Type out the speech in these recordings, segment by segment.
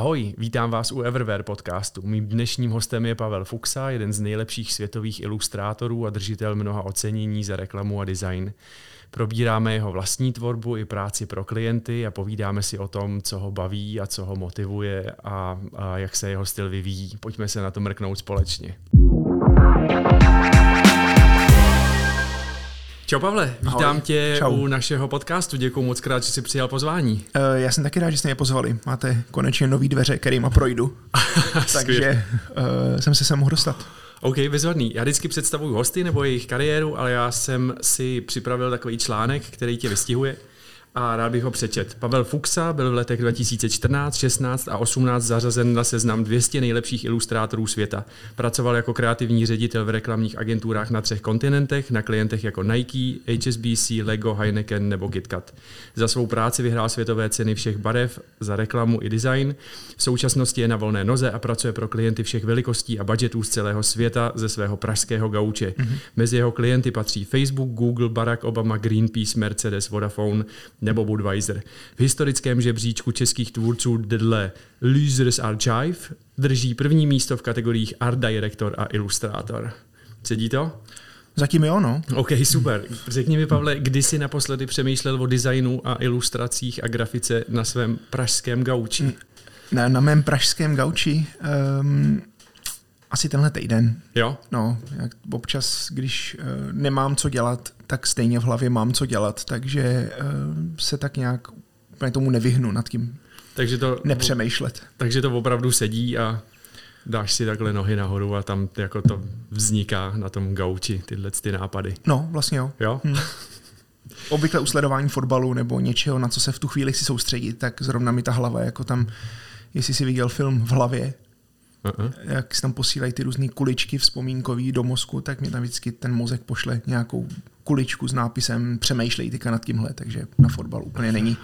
Ahoj, vítám vás u Everware podcastu. Mým dnešním hostem je Pavel Fuxa, jeden z nejlepších světových ilustrátorů a držitel mnoha ocenění za reklamu a design. Probíráme jeho vlastní tvorbu i práci pro klienty a povídáme si o tom, co ho baví a co ho motivuje a, a jak se jeho styl vyvíjí. Pojďme se na to mrknout společně. Čau Pavle, vítám Ahoj. tě Čau. u našeho podcastu. Děkuji moc krát, že jsi přijal pozvání. Uh, já jsem taky rád, že jste mě pozvali. Máte konečně nový dveře, kterýma projdu. Takže uh, jsem se sem mohl dostat. OK, bezvadný. Já vždycky představuju hosty nebo jejich kariéru, ale já jsem si připravil takový článek, který tě vystihuje a rád bych ho přečet. Pavel Fuxa byl v letech 2014, 16 a 18 zařazen na seznam 200 nejlepších ilustrátorů světa. Pracoval jako kreativní ředitel v reklamních agenturách na třech kontinentech, na klientech jako Nike, HSBC, Lego, Heineken nebo KitKat. Za svou práci vyhrál světové ceny všech barev za reklamu i design. V současnosti je na volné noze a pracuje pro klienty všech velikostí a budgetů z celého světa ze svého pražského gauče. Mm-hmm. Mezi jeho klienty patří Facebook, Google, Barack Obama, Greenpeace, Mercedes, Vodafone, nebo Budweiser. V historickém žebříčku českých tvůrců dle Losers Archive drží první místo v kategoriích Art Director a Ilustrátor. Sedí to? Zatím jo, no. OK, super. Řekni mi, Pavle, kdy jsi naposledy přemýšlel o designu a ilustracích a grafice na svém pražském gauči? Na, na mém pražském gauči? Um, asi tenhle týden. Jo? No, jak občas, když uh, nemám co dělat, tak stejně v hlavě mám co dělat, takže uh, se tak nějak úplně tomu nevyhnu nad tím takže to, nepřemýšlet. Takže to opravdu sedí a dáš si takhle nohy nahoru a tam jako to vzniká na tom gauči, tyhle ty nápady. No, vlastně jo. Jo? Hmm. Obvykle u sledování fotbalu nebo něčeho, na co se v tu chvíli chci soustředit, tak zrovna mi ta hlava jako tam, jestli si viděl film v hlavě, uh-uh. jak se tam posílají ty různé kuličky vzpomínkový do mozku, tak mi tam vždycky ten mozek pošle nějakou kuličku s nápisem přemýšlej teďka nad tímhle, takže na fotbal úplně není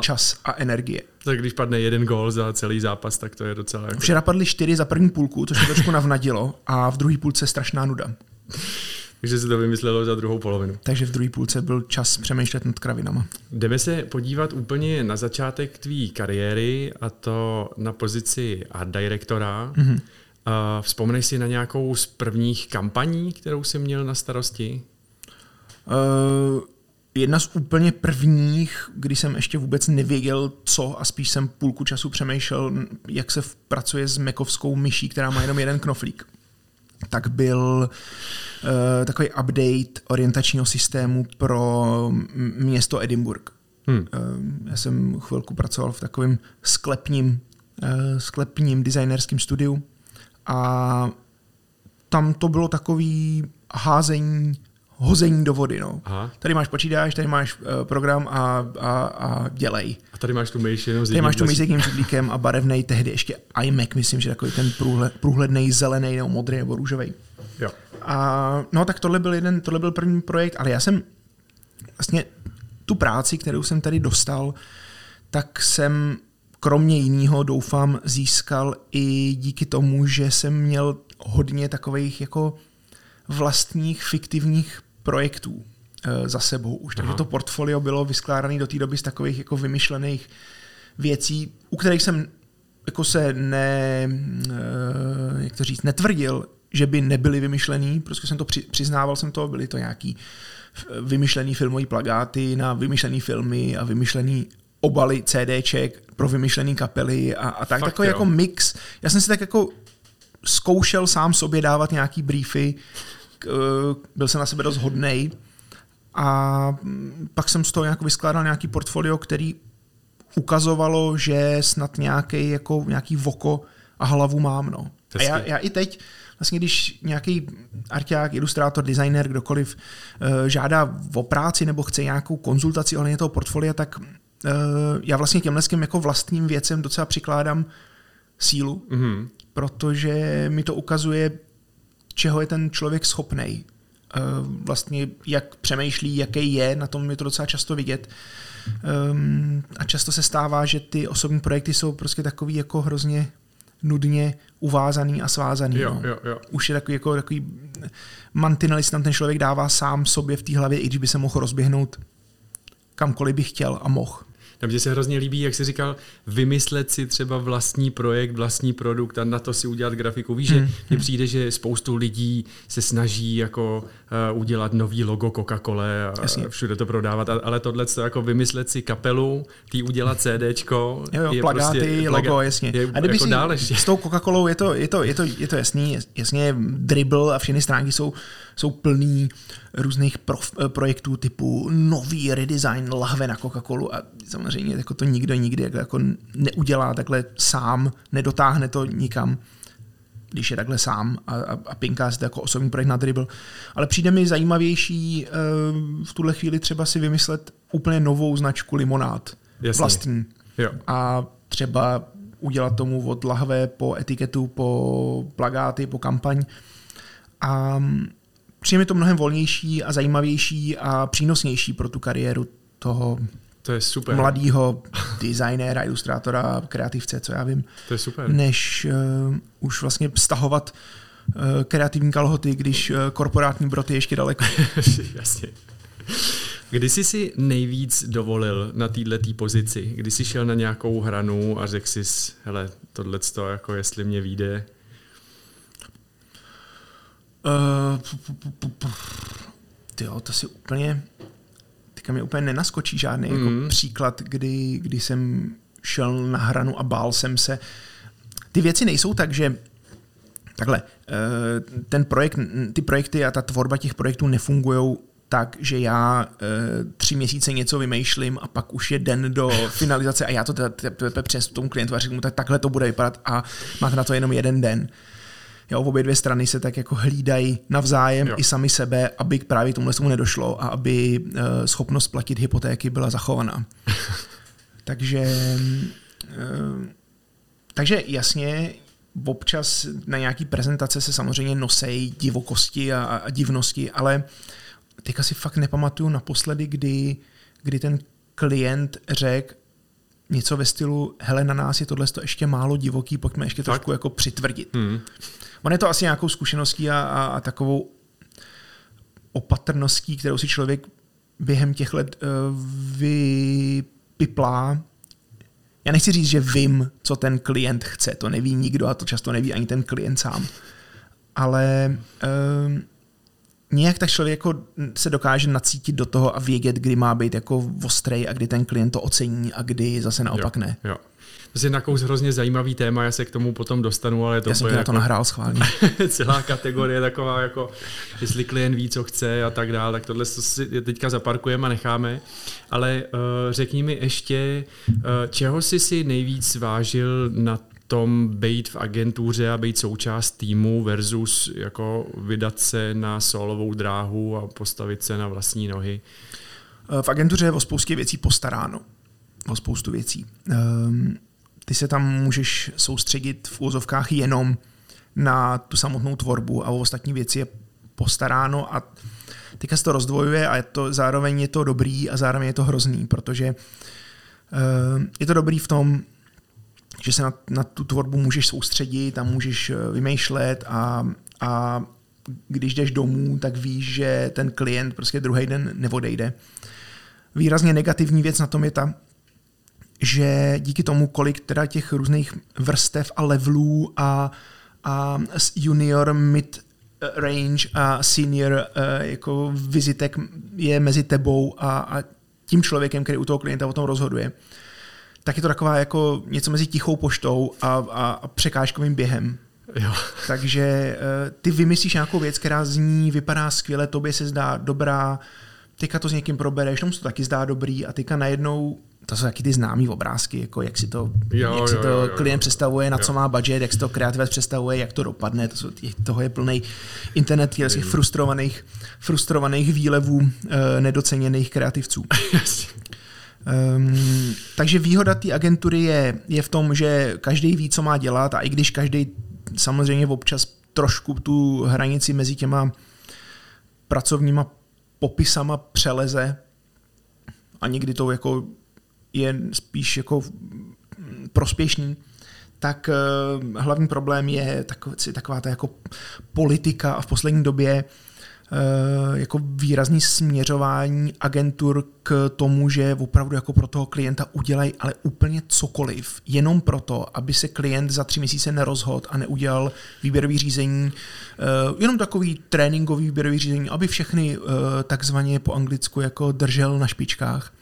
čas a energie. Tak když padne jeden gól za celý zápas, tak to je docela... Jako... Včera padly čtyři za první půlku, což je trošku navnadilo, a v druhé půlce strašná nuda. Takže si to vymyslelo za druhou polovinu. Takže v druhé půlce byl čas přemýšlet nad kravinama. Jdeme se podívat úplně na začátek tvý kariéry a to na pozici art directora. Mm-hmm. Vzpomeneš si na nějakou z prvních kampaní, kterou jsi měl na starosti? Uh, jedna z úplně prvních, kdy jsem ještě vůbec nevěděl, co a spíš jsem půlku času přemýšlel, jak se pracuje s mekovskou myší, která má jenom jeden knoflík tak byl uh, takový update orientačního systému pro město Edinburgh. Hmm. Uh, já jsem chvilku pracoval v takovém sklepním, uh, sklepním designerském studiu a tam to bylo takový házení hození do vody. No. Aha. Tady máš počítač, tady máš uh, program a, a, a dělej. A tady máš tu myš jenom s Tady máš tu myš s jedním čudlíkem a barevný tehdy ještě iMac, myslím, že takový ten průhled, průhledný zelený nebo modrý nebo růžový. Jo. A no tak tohle byl jeden, tohle byl první projekt, ale já jsem vlastně tu práci, kterou jsem tady dostal, tak jsem kromě jiného doufám získal i díky tomu, že jsem měl hodně takových jako vlastních fiktivních projektů e, za sebou už. Takže Aha. to portfolio bylo vyskládané do té doby z takových jako vymyšlených věcí, u kterých jsem jako se ne, e, jak to říct, netvrdil, že by nebyly vymyšlený, prostě jsem to při, přiznával jsem to, byly to nějaký vymyšlený filmový plagáty na vymyšlený filmy a vymyšlený obaly CDček pro vymyšlený kapely a, a tak, Fakt takový jo. jako mix. Já jsem si tak jako zkoušel sám sobě dávat nějaký briefy, byl jsem na sebe dost hodnej a pak jsem z toho nějak vyskládal nějaký portfolio, který ukazovalo, že snad nějaký, jako, nějaký voko a hlavu mám. No. A já, já i teď, vlastně když nějaký arťák, ilustrátor, designer, kdokoliv uh, žádá o práci nebo chce nějakou konzultaci ohledně toho portfolia, tak uh, já vlastně těmhle jako vlastním věcem docela přikládám sílu, mm-hmm. protože mi to ukazuje, čeho je ten člověk schopný. Eh, vlastně jak přemýšlí, jaký je, na tom je to docela často vidět. Ehm, a často se stává, že ty osobní projekty jsou prostě takový jako hrozně nudně uvázaný a svázaný. Jo, no. jo, jo. Už je takový, jako, takový mantinely tam ten člověk dává sám sobě v té hlavě, i když by se mohl rozběhnout kamkoliv by chtěl a mohl. A mně se hrozně líbí, jak jsi říkal, vymyslet si třeba vlastní projekt, vlastní produkt a na to si udělat grafiku. Víš, hmm. že mně přijde, že spoustu lidí se snaží jako uh, udělat nový logo Coca-Cola a Jasně. všude to prodávat, ale tohle to jako vymyslet si kapelu, tý udělat CDčko. Jo, jo, je plagáty, prostě, logo, jasně. Je, a kdyby jako si, dál ještě. s tou Coca-Colou je to, je to, je to, je to jasný, jasně dribble a všechny stránky jsou, jsou plný různých prof, eh, projektů typu nový redesign lahve na Coca-Colu a samozřejmě jako to nikdo nikdy jako, jako neudělá takhle sám, nedotáhne to nikam když je takhle sám a, a, a pinká si to jako osobní projekt na dribble. Ale přijde mi zajímavější uh, v tuhle chvíli třeba si vymyslet úplně novou značku limonád. Jasně. Vlastní. Jo. A třeba udělat tomu od lahve po etiketu, po plagáty, po kampaň. A přijde mi to mnohem volnější a zajímavější a přínosnější pro tu kariéru toho to je super. mladého designéra, ilustrátora, kreativce, co já vím. To je super. Než uh, už vlastně stahovat uh, kreativní kalhoty, když uh, korporátní brot je ještě daleko. Jasně. Kdy jsi si nejvíc dovolil na této pozici? Kdy jsi šel na nějakou hranu a řekl jsi, hele, tohle to jako jestli mě vyjde, Uh, tyjo, to si úplně, teďka mi úplně nenaskočí žádný mm. jako příklad, kdy, kdy jsem šel na hranu a bál jsem se. Ty věci nejsou tak, že takhle, uh, ten projekt, ty projekty a ta tvorba těch projektů nefungují tak, že já uh, tři měsíce něco vymýšlím a pak už je den do finalizace a já to teprve přes tomu klientu a řeknu mu, tak takhle to bude vypadat a máte na to jenom jeden den jo, obě dvě strany se tak jako hlídají navzájem jo. i sami sebe, aby právě k tomuhle tomu nedošlo a aby uh, schopnost platit hypotéky byla zachovaná. takže, uh, takže jasně, občas na nějaký prezentace se samozřejmě nosejí divokosti a, a divnosti, ale teďka si fakt nepamatuju naposledy, kdy, kdy ten klient řekl, něco ve stylu, hele, na nás je tohle ještě málo divoký, pojďme ještě trošku jako přitvrdit. Hmm. On je to asi nějakou zkušeností a, a, a takovou opatrností, kterou si člověk během těch let uh, vypiplá. Já nechci říct, že vím, co ten klient chce, to neví nikdo a to často neví ani ten klient sám. Ale uh, nějak tak člověk jako se dokáže nacítit do toho a vědět, kdy má být jako ostrej a kdy ten klient to ocení a kdy zase naopak jo, ne. Jo. To je nakous hrozně zajímavý téma, já se k tomu potom dostanu, ale to Já jsem jako to nahrál schválně. celá kategorie taková, jako jestli klient ví, co chce a tak dále, tak tohle si teďka zaparkujeme a necháme. Ale uh, řekni mi ještě, uh, čeho jsi si nejvíc vážil na tom být v agentuře a být součást týmu versus jako vydat se na solovou dráhu a postavit se na vlastní nohy? Eh, v agentuře je o spoustě věcí postaráno. O spoustu věcí. Um, ty se tam můžeš soustředit v úzovkách jenom na tu samotnou tvorbu a o ostatní věci je postaráno a teďka se to rozdvojuje a je to, zároveň je to dobrý a zároveň je to hrozný, protože uh, je to dobrý v tom, že se na, na tu tvorbu můžeš soustředit a můžeš eh, vymýšlet a, a když jdeš domů, tak víš, že ten klient prostě druhý den neodejde. Výrazně negativní věc na tom je ta, že díky tomu, kolik teda těch různých vrstev a levelů a, a junior, mid range a senior uh, jako vizitek je mezi tebou a, a tím člověkem, který u toho klienta o tom rozhoduje, tak je to taková jako něco mezi tichou poštou a, a, a překážkovým během. Jo. Takže uh, ty vymyslíš nějakou věc, která zní, vypadá skvěle, tobě se zdá dobrá, teďka to s někým probereš, tomu se to taky zdá dobrý a teďka najednou to jsou taky ty známé obrázky, jako jak si to, jo, jak si to jo, jo, klient jo. představuje, na co má budget, jak si to kreativec představuje, jak to dopadne. To jsou, toho je plný internet těch frustrovaných, frustrovaných výlevů uh, nedoceněných kreativců. um, takže výhoda té agentury je, je v tom, že každý ví, co má dělat a i když každý samozřejmě občas trošku tu hranici mezi těma pracovníma popisama přeleze a někdy to jako je spíš jako prospěšný, tak eh, hlavní problém je taková, ta jako politika a v poslední době jako výrazný směřování agentur k tomu, že opravdu jako pro toho klienta udělají ale úplně cokoliv, jenom proto, aby se klient za tři měsíce nerozhodl a neudělal výběrový řízení, uh, jenom takový tréninkový výběrový řízení, aby všechny takzvaně po anglicku jako držel na špičkách.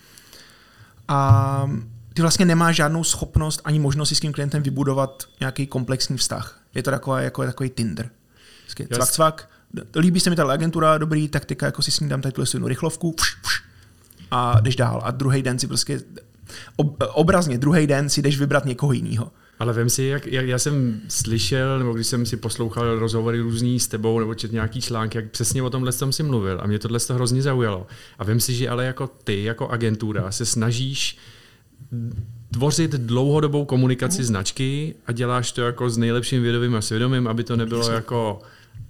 A ty vlastně nemáš žádnou schopnost ani možnost si s tím klientem vybudovat nějaký komplexní vztah. Je to taková, jako takový Tinder. Cvak, cvak, líbí se mi ta agentura, dobrý, taktika, jako si s ní dám tady tu rychlovku pš, pš, a jdeš dál. A druhý den si prostě, ob, obrazně, druhý den si jdeš vybrat někoho jiného. Ale vím si, jak, jak, já jsem slyšel, nebo když jsem si poslouchal rozhovory různý s tebou, nebo čet nějaký články, jak přesně o tomhle jsem si mluvil a mě tohle to hrozně zaujalo. A vím si, že ale jako ty, jako agentura, se snažíš tvořit dlouhodobou komunikaci mm. značky a děláš to jako s nejlepším vědomím a svědomím, aby to nebylo Jasně. jako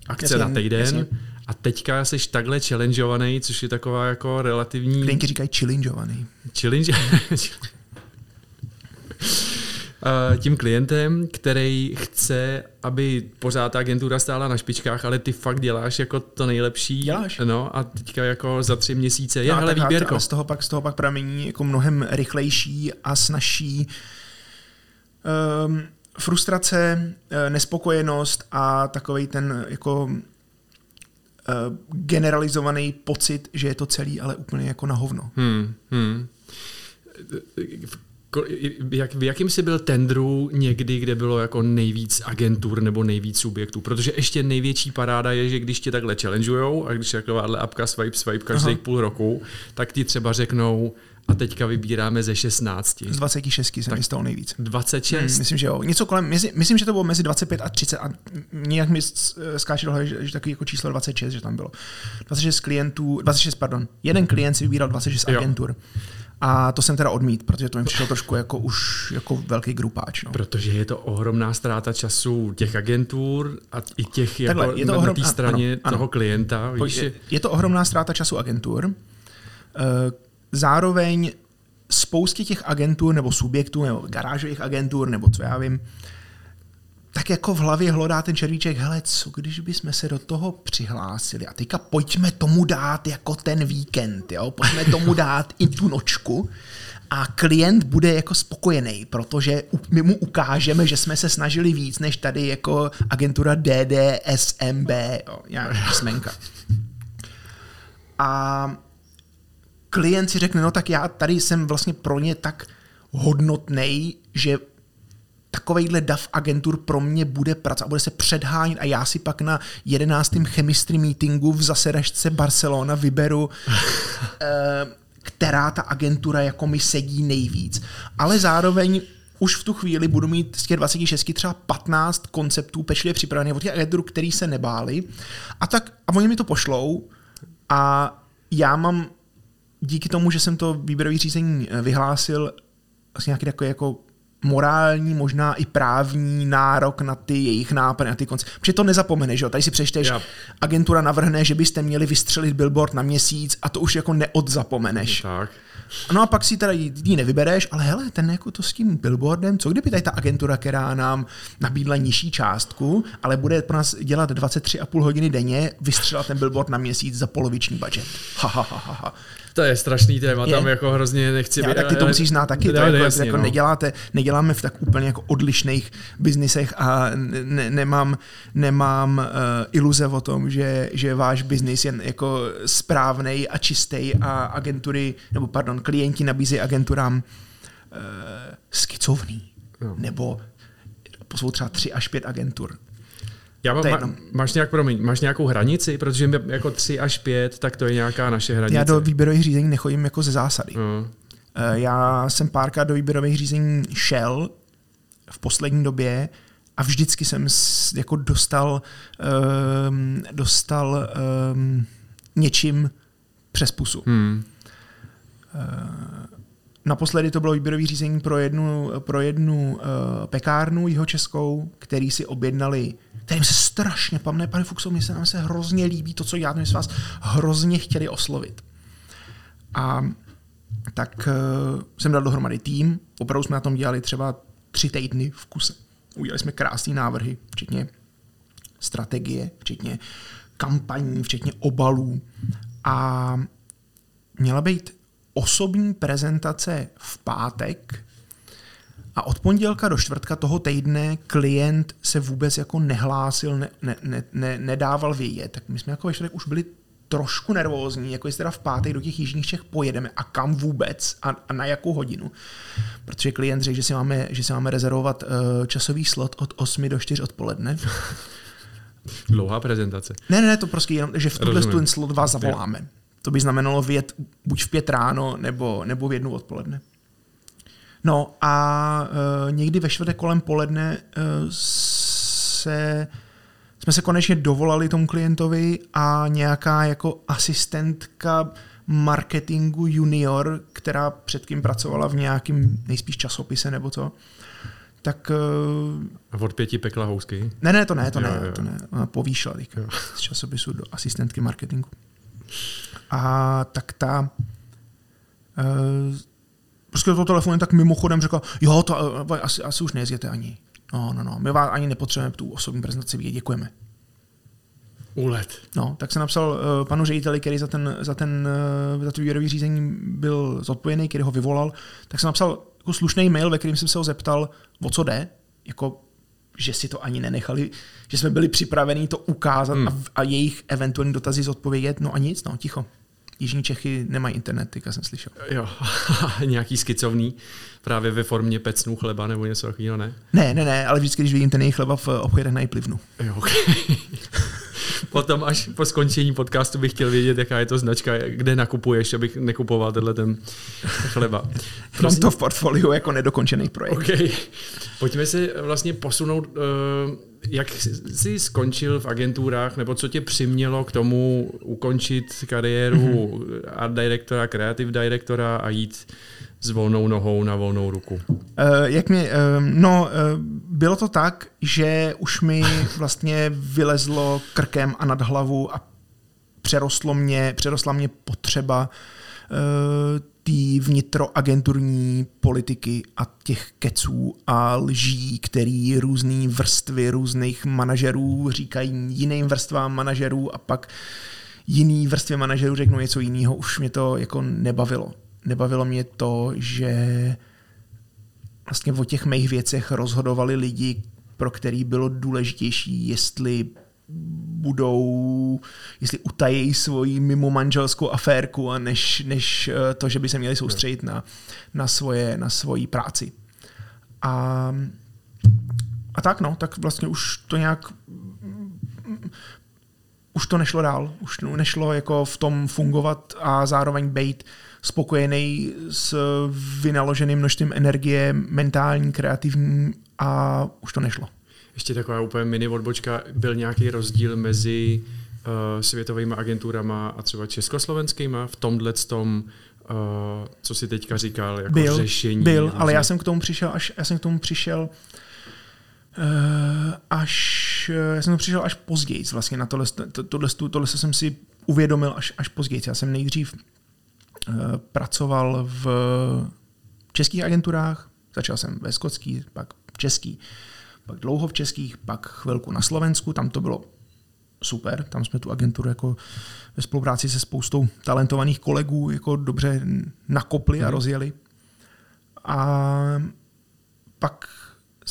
akce jasně, na týden. Jasně. A teďka jsi takhle challengeovaný, což je taková jako relativní... Klienti říkají challengeovaný. Challenge... tím klientem, který chce, aby pořád ta agentura stála na špičkách, ale ty fakt děláš jako to nejlepší. Děláš. No a teďka jako za tři měsíce je no, hele výběrko. z toho pak, z toho pak pramení jako mnohem rychlejší a snažší um, frustrace, eh, nespokojenost a takový ten jako eh, generalizovaný pocit, že je to celý ale úplně jako na hovno. Hmm, hmm. Jak, v jakým jsi byl tendru někdy, kde bylo jako nejvíc agentur nebo nejvíc subjektů? Protože ještě největší paráda je, že když tě takhle challengeujou a když je takováhle apka swipe, swipe každý půl roku, tak ti třeba řeknou, a teďka vybíráme ze 16. Z 26 jsem stalo nejvíc. 26? Hmm, myslím, že jo. Něco kolem, myslím, že to bylo mezi 25 a 30 a nějak mi skáče dohle, že, že takový jako číslo 26, že tam bylo. 26 klientů, 26, pardon, jeden klient si vybíral 26 jo. agentur. A to jsem teda odmít, protože to mi přišlo trošku jako už jako velký grupáč. No. Protože je to ohromná ztráta času těch agentur a i těch Takhle, jako je to na, ohrom... na té straně ano, toho ano. klienta. Víš, je, je to ohromná ztráta času agentur. Uh, zároveň spoustě těch agentur nebo subjektů nebo garážových agentur nebo co já vím, tak jako v hlavě hlodá ten červíček, hele, co když bychom se do toho přihlásili a teďka pojďme tomu dát jako ten víkend, jo? pojďme tomu dát i tu nočku a klient bude jako spokojený, protože my mu ukážeme, že jsme se snažili víc, než tady jako agentura DDSMB, jo, nějaká smenka. A klient si řekne, no tak já tady jsem vlastně pro ně tak hodnotný, že takovejhle DAF agentur pro mě bude pracovat, bude se předhánět a já si pak na jedenáctém chemistry meetingu v zasedačce Barcelona vyberu, eh, která ta agentura jako mi sedí nejvíc. Ale zároveň už v tu chvíli budu mít z těch 26 třeba 15 konceptů pečlivě připravených od těch agentur, který se nebáli. A tak a oni mi to pošlou a já mám díky tomu, že jsem to výběrový řízení eh, vyhlásil, vlastně nějaký takový jako morální, možná i právní nárok na ty jejich nápady, na ty konce. Protože to nezapomeneš, že jo? Tady si přečteš, yep. agentura navrhne, že byste měli vystřelit billboard na měsíc a to už jako neodzapomeneš. Tak. No a pak si teda ji nevybereš, ale hele, ten jako to s tím billboardem, co kdyby tady ta agentura, která nám nabídla nižší částku, ale bude pro nás dělat 23,5 hodiny denně, vystřelat ten billboard na měsíc za poloviční budget. Ha, ha, ha, ha. To je strašný téma, je. tam jako hrozně nechci být. tak ty to musíš znát taky, to jako, jasně, jako no. neděláte, neděláme v tak úplně jako odlišných biznisech a ne, nemám, nemám uh, iluze o tom, že, že váš biznis je jako správný a čistý a agentury, nebo pardon, klienti nabízejí agenturám uh, skicovný. No. Nebo pozvou třeba tři až pět agentur. Já mám, ma, máš, nějak, promiň, máš nějakou hranici, protože jako tři až pět, tak to je nějaká naše hranice. Já do výběrových řízení nechodím jako ze zásady. Uh. Já jsem párkrát do výběrových řízení šel v poslední době a vždycky jsem jako dostal, um, dostal um, něčím přes pusu. Hmm. Uh, Naposledy to bylo výběrové řízení pro jednu, pro jednu uh, pekárnu jihočeskou, který si objednali, kterým se strašně, pane, pane Fuxo, mi se nám se hrozně líbí to, co já my s vás hrozně chtěli oslovit. A tak uh, jsem dal dohromady tým, opravdu jsme na tom dělali třeba tři týdny v kuse. Udělali jsme krásné návrhy, včetně strategie, včetně kampaní, včetně obalů. A měla být osobní prezentace v pátek a od pondělka do čtvrtka toho týdne klient se vůbec jako nehlásil, ne, ne, ne, ne, nedával vědět. Tak my jsme jako ve čtvrtek už byli trošku nervózní, jako jestli teda v pátek do těch jižních Čech pojedeme a kam vůbec a, a na jakou hodinu. Protože klient řekl, že si máme, že si máme rezervovat uh, časový slot od 8 do 4 odpoledne. Dlouhá prezentace. Ne, ne, to prostě jenom, že v tuhle ten slot vás zavoláme. To by znamenalo vyjet buď v pět ráno, nebo, nebo v jednu odpoledne. No a uh, někdy ve čtvrtek kolem poledne uh, se jsme se konečně dovolali tomu klientovi a nějaká jako asistentka marketingu junior, která předtím pracovala v nějakým nejspíš časopise nebo co, tak... A od pěti pekla housky? Ne, ne, to ne, to jo, ne, jo. to ne. Ona povýšila z časopisu do asistentky marketingu. A tak ta uh, prostě to telefonem tak mimochodem řekla, jo, to uh, asi, asi už nejezděte ani. No, no, no, my vás ani nepotřebujeme tu osobní prezentaci vidět, děkujeme. Úlet. No, tak se napsal uh, panu řediteli, který za ten, za ten uh, za to výběrové řízení byl zodpovědný, který ho vyvolal, tak jsem napsal jako slušný mail, ve kterým jsem se ho zeptal, o co jde, jako že si to ani nenechali, že jsme byli připraveni to ukázat hmm. a, a jejich eventuální dotazy zodpovědět, no a nic, no, ticho. Jižní Čechy nemají internet, teďka jsem slyšel. Jo, nějaký skicovný, právě ve formě pecnů chleba nebo něco takového, ne? Ne, ne, ne, ale vždycky, když vidím ten jejich chleba v obchodech, najplivnu. Jo, okay. Potom až po skončení podcastu bych chtěl vědět, jaká je to značka, kde nakupuješ, abych nekupoval tenhle ten chleba. Prosím. Mám to v portfoliu jako nedokončený projekt. Okay. Pojďme se vlastně posunout, eh, jak jsi skončil v agenturách, nebo co tě přimělo k tomu ukončit kariéru mm-hmm. art directora, creative directora a jít s volnou nohou na volnou ruku? Uh, jak mi, uh, no, uh, bylo to tak, že už mi vlastně vylezlo krkem a nad hlavu a přerostlo mě, přerostla mě potřeba uh, té vnitroagenturní politiky a těch keců a lží, který různý vrstvy různých manažerů říkají jiným vrstvám manažerů a pak jiný vrstvě manažerů řeknou něco jiného, už mě to jako nebavilo nebavilo mě to, že vlastně o těch mých věcech rozhodovali lidi, pro který bylo důležitější, jestli budou, jestli utají svoji mimo manželskou aférku, a než, než eh, to, že by se měli soustředit na, na, svoje, na svoji práci. A, a tak no, tak vlastně už to nějak už to nešlo dál, už nešlo jako v tom fungovat a zároveň být spokojený s vynaloženým množstvím energie, mentální, kreativní a už to nešlo. Ještě taková úplně mini odbočka. Byl nějaký rozdíl mezi uh, světovými agenturama a třeba československýma v tomhle tom, uh, co si teďka říkal, jako byl, řešení? Byl, ale já jsem k tomu přišel až, já jsem k tomu přišel uh, až, já jsem to přišel až později vlastně na tohle, to, tohle, tohle jsem si uvědomil až, až později. Já jsem nejdřív uh, pracoval v českých agenturách, začal jsem ve skotský, pak český, pak dlouho v českých, pak chvilku na Slovensku, tam to bylo super, tam jsme tu agenturu jako ve spolupráci se spoustou talentovaných kolegů jako dobře nakopli a mhm. rozjeli. A pak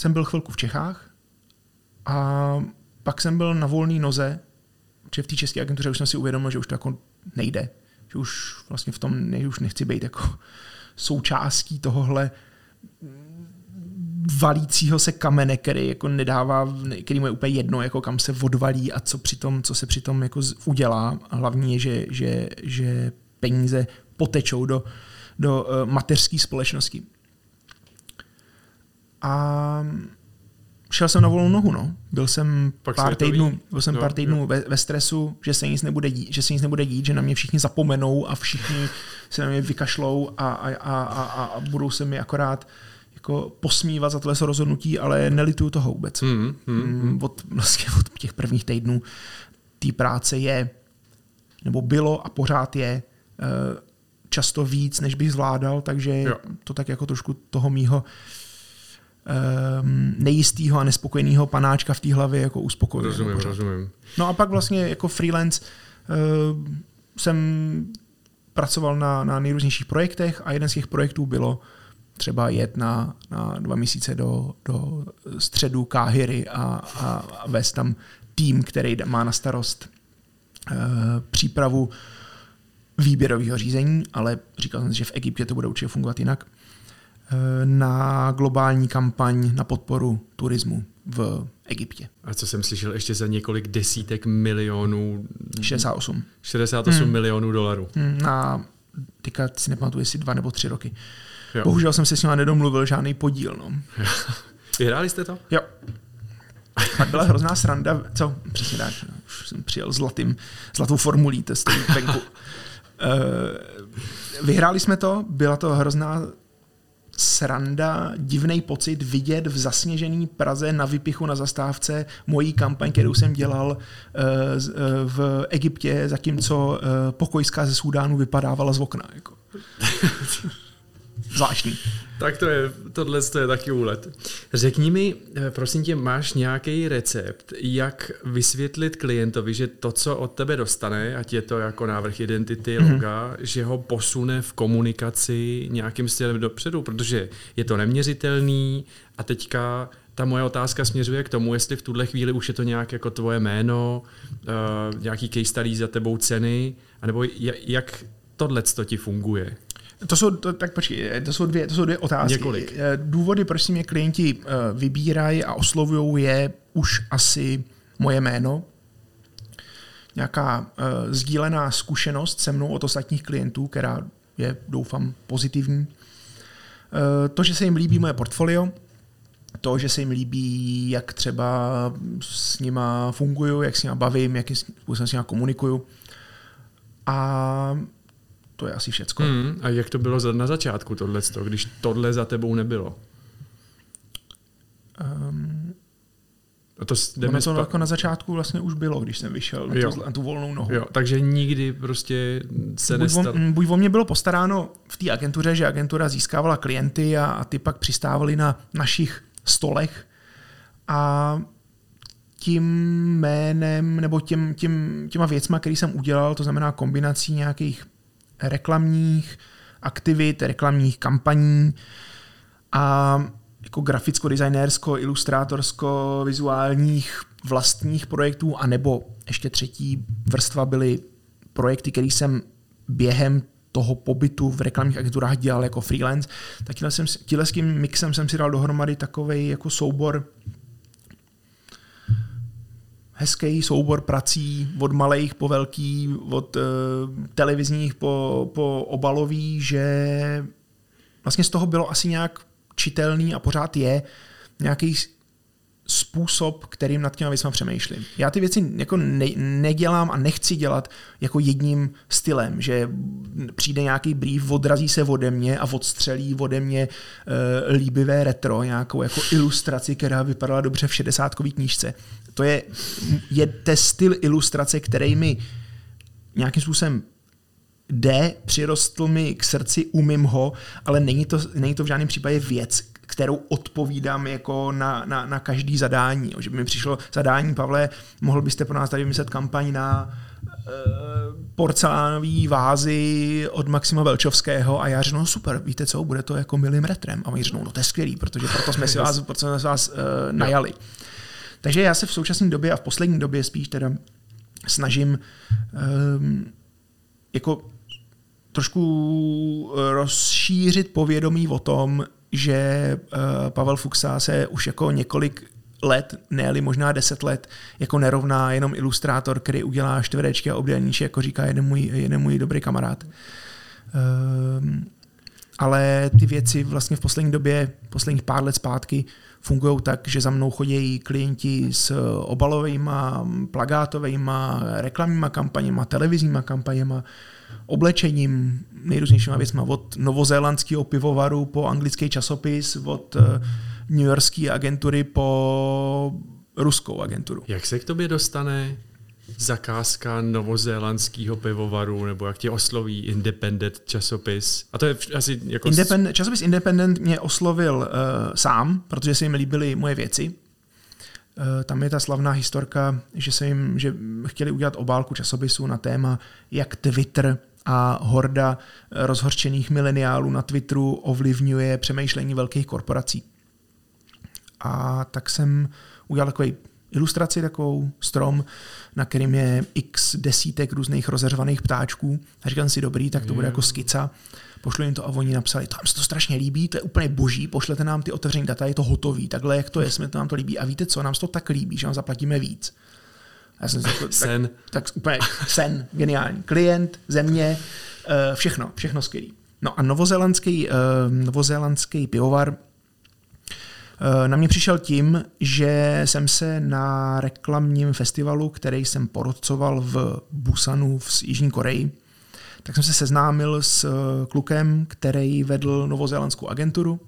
jsem byl chvilku v Čechách a pak jsem byl na volné noze, že v té české agentuře už jsem si uvědomil, že už to jako nejde. Že už vlastně v tom ne, už nechci být jako součástí tohohle valícího se kamene, který jako nedává, který mu je úplně jedno, jako kam se odvalí a co, přitom, co se přitom jako udělá. A hlavně je, že, že, že peníze potečou do, do uh, mateřské společnosti. A šel jsem na volnou nohu, no. Byl jsem Pak pár týdnů, byl jsem no, pár týdnů ve, ve, stresu, že se nic nebude dít, že se nic nebude dít, že na mě všichni zapomenou a všichni se na mě vykašlou a, a, a, a, a budou se mi akorát jako posmívat za tohle rozhodnutí, ale nelituju toho vůbec. Mm, mm, mm. Od, vlastně od těch prvních týdnů té práce je, nebo bylo a pořád je eh, často víc, než bych zvládal, takže jo. to tak jako trošku toho mýho um, nejistýho a nespokojeného panáčka v té hlavě jako uspokojuje. Rozumím, rozumím. No a pak vlastně jako freelance uh, jsem pracoval na, na nejrůznějších projektech a jeden z těch projektů bylo třeba jet na, na dva měsíce do, do středu Káhyry a, a, a vést tam tým, který má na starost uh, přípravu výběrového řízení, ale říkal jsem si, že v Egyptě to bude určitě fungovat jinak, na globální kampaň na podporu turismu v Egyptě. A co jsem slyšel ještě za několik desítek milionů? 68. 68 hmm. milionů dolarů. Hmm, na, teďka si nepamatuju, jestli dva nebo tři roky. Jo. Bohužel jsem se s ním nedomluvil žádný podíl. No. Vyhráli jste to? Jo. Pak byla hrozná sranda, co? Přesně tak, už jsem přijel zlatým, zlatou formulí testu venku. uh, vyhráli jsme to, byla to hrozná sranda, divný pocit vidět v zasněžený Praze na vypichu na zastávce mojí kampaň, kterou jsem dělal uh, uh, v Egyptě, zatímco uh, pokojská ze Súdánu vypadávala z okna. Jako. Zvláštní. Tak to je, tohle to je taky úlet. Řekni mi, eh, prosím tě, máš nějaký recept, jak vysvětlit klientovi, že to, co od tebe dostane, ať je to jako návrh identity, mm-hmm. loga, že ho posune v komunikaci nějakým stylem dopředu, protože je to neměřitelný a teďka ta moje otázka směřuje k tomu, jestli v tuhle chvíli už je to nějak jako tvoje jméno, uh, nějaký case study za tebou ceny, anebo jak tohle ti funguje? To jsou, to, tak počkej, to jsou, dvě, to jsou dvě otázky. Několik. Eh, důvody, proč si mě klienti eh, vybírají a oslovují, je už asi moje jméno, nějaká uh, sdílená zkušenost se mnou od ostatních klientů, která je, doufám, pozitivní. Uh, to, že se jim líbí moje portfolio, to, že se jim líbí, jak třeba s nima funguju, jak s nima bavím, jakým způsobem s nima komunikuju. A to je asi všecko. Mm, a jak to bylo na začátku tohle, když tohle za tebou nebylo? Um, a to jdeme to spa... jako na začátku vlastně už bylo, když jsem vyšel na, tu, na tu volnou nohu. Jo, takže nikdy prostě se buď nestal... O, buď o mě bylo postaráno v té agentuře, že agentura získávala klienty a, a ty pak přistávali na našich stolech a tím jménem nebo těm, těm, těma věcma, který jsem udělal, to znamená kombinací nějakých reklamních aktivit, reklamních kampaní a jako graficko-designérsko, ilustrátorsko, vizuálních vlastních projektů, anebo ještě třetí vrstva byly projekty, které jsem během toho pobytu v reklamních agenturách dělal jako freelance, tak tímhle, jsem, tímhle s tím mixem jsem si dal dohromady takový jako soubor hezký soubor prací od malých po velký, od uh, televizních po, po obalový, že vlastně z toho bylo asi nějak čitelný a pořád je nějaký způsob, kterým nad těma věcmi přemýšlím. Já ty věci jako ne, nedělám a nechci dělat jako jedním stylem, že přijde nějaký brief, odrazí se ode mě a odstřelí ode mě uh, líbivé retro, nějakou jako ilustraci, která vypadala dobře v 60 knížce. To je, je ten styl ilustrace, který mi nějakým způsobem jde, přirostl mi k srdci, umím ho, ale není to, není to v žádném případě věc, kterou odpovídám jako na, na, na každý zadání. Že by mi přišlo zadání, Pavle, mohl byste pro nás tady vymyslet kampaň na e, porcelánový vázy od Maxima Velčovského a já řeknu, no super, víte co, bude to jako milým retrem. A oni řeknou, no to je skvělý, protože proto jsme si vás, proto jsme vás e, najali. Takže já se v současné době a v poslední době spíš teda snažím um, jako trošku rozšířit povědomí o tom, že uh, Pavel Fuxa se už jako několik let, ne možná deset let, jako nerovná jenom ilustrátor, který udělá čtverečky a obdélníče, jako říká jeden můj, jeden můj dobrý kamarád. Um, ale ty věci vlastně v poslední době, posledních pár let zpátky, fungují tak, že za mnou chodí klienti s obalovými, plagátovými, reklamníma kampaněma, televizníma kampaněma, oblečením, nejrůznějšíma věcma, od novozélandského pivovaru po anglický časopis, od eh, New Yorkské agentury po ruskou agenturu. Jak se k tobě dostane zakázka novozélandského pivovaru, nebo jak tě osloví Independent časopis. A to je asi jako... Independent, časopis Independent mě oslovil uh, sám, protože se jim líbily moje věci. Uh, tam je ta slavná historka, že se jim, že chtěli udělat obálku časopisu na téma, jak Twitter a horda rozhorčených mileniálů na Twitteru ovlivňuje přemýšlení velkých korporací. A tak jsem udělal takový ilustraci, takovou strom, na kterým je x desítek různých rozeřvaných ptáčků. A říkám si, dobrý, tak to bude jako skica. Pošlu jim to a oni napsali, to nám se to strašně líbí, to je úplně boží, pošlete nám ty otevřené data, je to hotový, takhle jak to je, jsme to nám to líbí. A víte co, nám to tak líbí, že vám zaplatíme víc. Já jsem řekl, sen. Tak, tak úplně sen, geniální. Klient, země, eh, všechno, všechno skvělý. No a novozélandský, eh, novozélandský pivovar na mě přišel tím, že jsem se na reklamním festivalu, který jsem porodcoval v Busanu v Jižní Koreji, tak jsem se seznámil s klukem, který vedl novozélandskou agenturu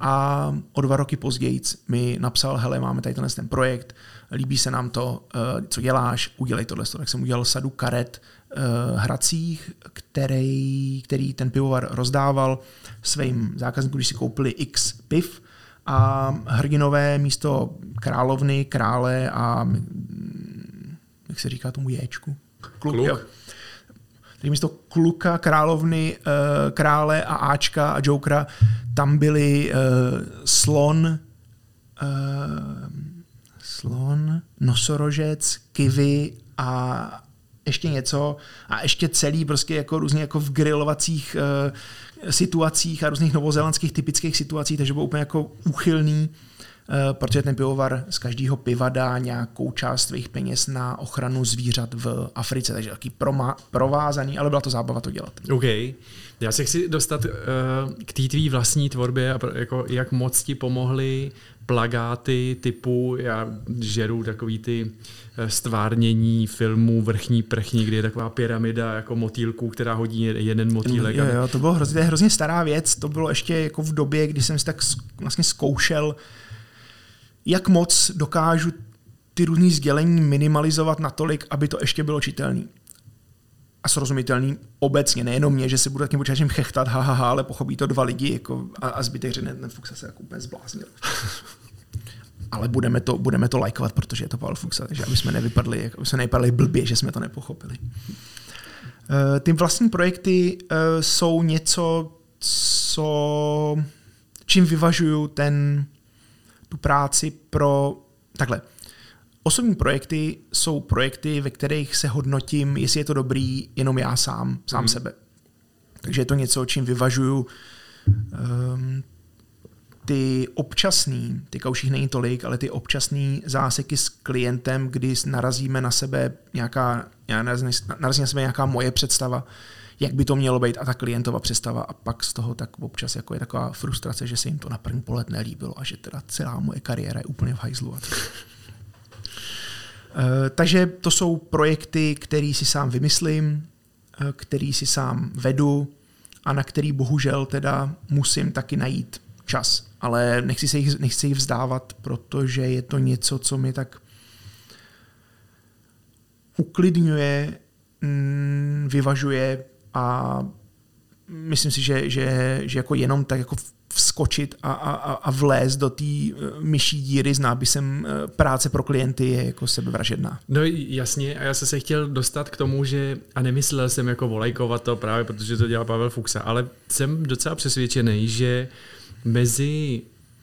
a o dva roky později mi napsal, hele, máme tady tenhle ten projekt, líbí se nám to, eh, co děláš, udělej tohle. Tak jsem udělal sadu karet eh, hracích, který, který ten pivovar rozdával svým zákazníkům, když si koupili x piv a hrdinové místo královny, krále a mm, jak se říká tomu jéčku? Kluk. Kluk. Jo. Tedy místo kluka, královny, eh, krále a Ačka a Jokera tam byli slon, slon, nosorožec, kivy a ještě něco a ještě celý prostě jako různě jako v grilovacích uh, situacích a různých novozélandských typických situacích, takže byl úplně jako úchylný, uh, protože ten pivovar z každého piva dá nějakou část svých peněz na ochranu zvířat v Africe, takže taky proma, provázaný, ale byla to zábava to dělat. OK. Já se chci dostat uh, k té tvý vlastní tvorbě a jako jak moc ti pomohly plagáty typu, já žeru takový ty eh, stvárnění filmů Vrchní prchní, kde je taková pyramida jako motýlků, která hodí jeden motýlek. Jo, jo, to bylo hrozně, hrozně stará věc, to bylo ještě jako v době, kdy jsem si tak vlastně zkoušel, jak moc dokážu ty různý sdělení minimalizovat natolik, aby to ještě bylo čitelný a srozumitelný obecně, nejenom mě, že se bude tím počítačem chechtat, ha, ha, ha, ale pochopí to dva lidi jako, a, a zbytek řekne, ten Fuxa se jako úplně zbláznil. ale budeme to, budeme to lajkovat, protože je to Pavel Fuxa, takže aby jsme nevypadli, jako, aby jsme nevypadli blbě, že jsme to nepochopili. Uh, ty vlastní projekty uh, jsou něco, co, čím vyvažuju ten, tu práci pro, takhle, Osobní projekty jsou projekty, ve kterých se hodnotím, jestli je to dobrý jenom já sám, sám hmm. sebe. Takže je to něco, čím vyvažuju um, ty občasný, ty kauších není tolik, ale ty občasný záseky s klientem, kdy narazíme na sebe nějaká, narazí na sebe nějaká moje představa, jak by to mělo být a ta klientova představa a pak z toho tak občas jako je taková frustrace, že se jim to na první pohled nelíbilo a že teda celá moje kariéra je úplně v hajzlu. Eh, takže to jsou projekty, které si sám vymyslím, eh, který si sám vedu a na který bohužel teda musím taky najít čas. Ale nechci se jich, nechci jich vzdávat, protože je to něco, co mi tak uklidňuje, mm, vyvažuje a myslím si, že, že, že jako jenom tak jako vskočit a, a, a vlézt do té eh, myší díry s nápisem eh, práce pro klienty je jako sebevražedná. No jasně a já jsem se chtěl dostat k tomu, že a nemyslel jsem jako volajkovat to právě, protože to dělá Pavel Fuxa, ale jsem docela přesvědčený, že mezi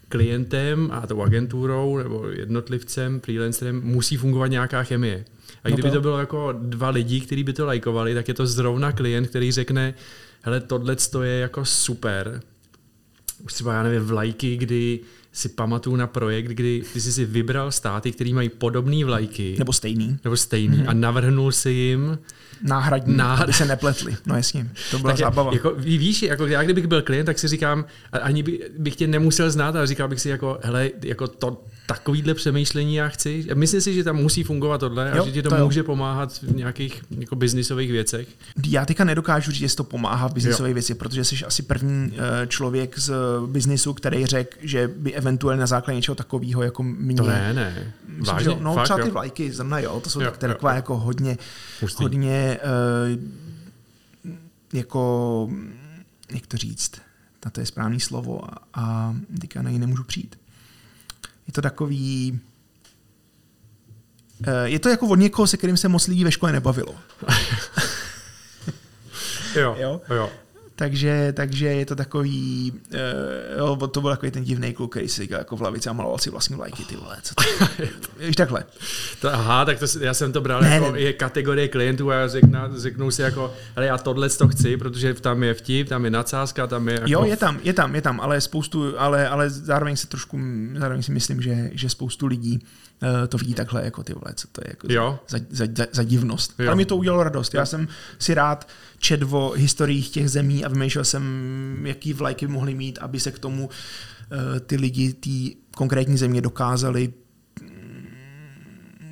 klientem a tou agenturou nebo jednotlivcem, freelancerem musí fungovat nějaká chemie. A no kdyby to. to bylo jako dva lidi, kteří by to lajkovali, tak je to zrovna klient, který řekne, hele, tohle je jako super, už třeba, já nevím, vlajky, kdy si pamatuju na projekt, kdy ty jsi si vybral státy, které mají podobné vlajky. Nebo stejný. Nebo stejný. Mm-hmm. A navrhnul si jim náhradní, náhrad... aby se nepletli. No jasně, to byla tak zábava. Jako, víš, jako já kdybych byl klient, tak si říkám, ani by, bych tě nemusel znát, ale říkal bych si jako, hele, jako to, takovýhle přemýšlení já chci. Myslím si, že tam musí fungovat tohle jo, a že ti to, to může jo. pomáhat v nějakých jako biznisových věcech. Já teďka nedokážu říct, jestli to pomáhá v biznisových věcech, protože jsi asi první eh, člověk z biznisu, který řekl, že by eventuálně na základě něčeho takového jako mě to ne, ne. myslím, že, no Fakt, třeba ty jo? vlajky zrna, jo, to jsou Jo, tak, jo, taková jo. jako hodně, Hustý. hodně uh, jako, jak to říct, na to je správný slovo a, a teďka na něj nemůžu přijít. Je to takový, eh, je to jako od někoho, se kterým se moc lidí ve škole nebavilo. Jo, Jo? jo. Takže, takže je to takový, uh, jo, to byl takový ten divný kluk, který si říkal jako v lavici a maloval si vlastní vlajky, ty vole, co to Víš, takhle. To, aha, tak to, si- já jsem to bral Ne, jako ne. je kategorie klientů a já řeknu, řeknu si jako, ale já tohle to chci, protože tam je vtip, tam je nadsázka, tam je jako... Jo, je tam, je tam, je tam, ale spoustu, ale, ale zároveň se trošku, zároveň si myslím, že, že spoustu lidí to vidí takhle, jako ty vole, co to je jako Jo. za, za, za, za divnost. Jo. Ale mi to udělalo radost. Já jsem si rád čet o historiích těch zemí a vymýšlel jsem, jaký vlajky by mohly mít, aby se k tomu uh, ty lidi té konkrétní země dokázali mm,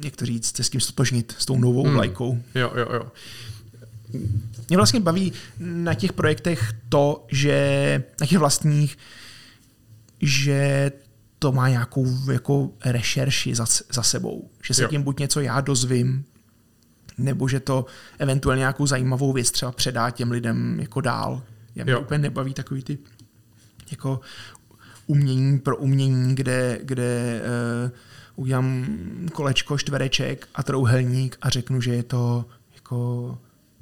jak to říct, se s tím stotožnit, s tou novou Hmm. vlajkou. Jo, jo, jo. Mě vlastně baví na těch projektech to, že na těch vlastních, že to má nějakou jako rešerši za, za sebou. Že se Jo. tím buď něco já dozvím, nebo že to eventuálně nějakou zajímavou věc třeba předá těm lidem jako dál. Já mě Jo. úplně nebaví takový ty jako umění pro umění, kde, kde uh, udělám kolečko, čtvereček a trouhelník a řeknu, že je to jako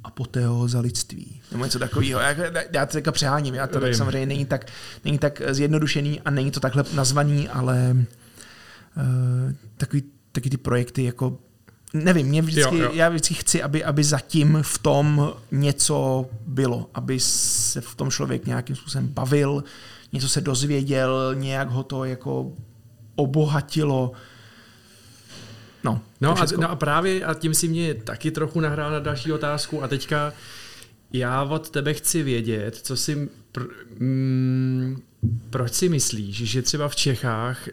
apoteóza lidství. Nebo něco takového. Já, já to teďka přeháním, já to tak samozřejmě není tak, není tak zjednodušený a není to takhle nazvaný, ale uh, takový, takový ty projekty jako Nevím, mě vždycky, Jo, jo. já vždycky chci, aby, aby zatím v tom něco bylo, aby se v tom člověk nějakým způsobem bavil, něco se dozvěděl, nějak ho to jako obohatilo. No, No a, no a právě, a tím si mě taky trochu nahrál na další otázku a teďka já od tebe chci vědět, co si, pr, mm, proč si myslíš, že třeba v Čechách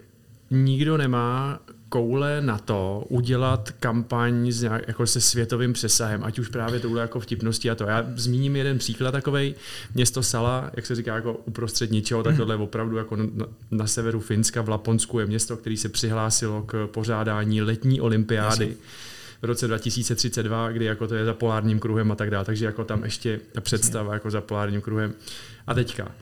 nikdo nemá koule na to udělat kampaň s nějak, jako se světovým přesahem, ať už právě touhle jako vtipností a to. Já zmíním jeden příklad takovej, město Sala, jak se říká, jako uprostřed ničeho, tak tohle je opravdu jako na, na severu Finska, v Laponsku je město, který se přihlásilo k pořádání letní olympiády v roce 2032, kdy jako to je za polárním kruhem a tak dále, takže jako tam ještě ta představa jako za polárním kruhem. A teďka,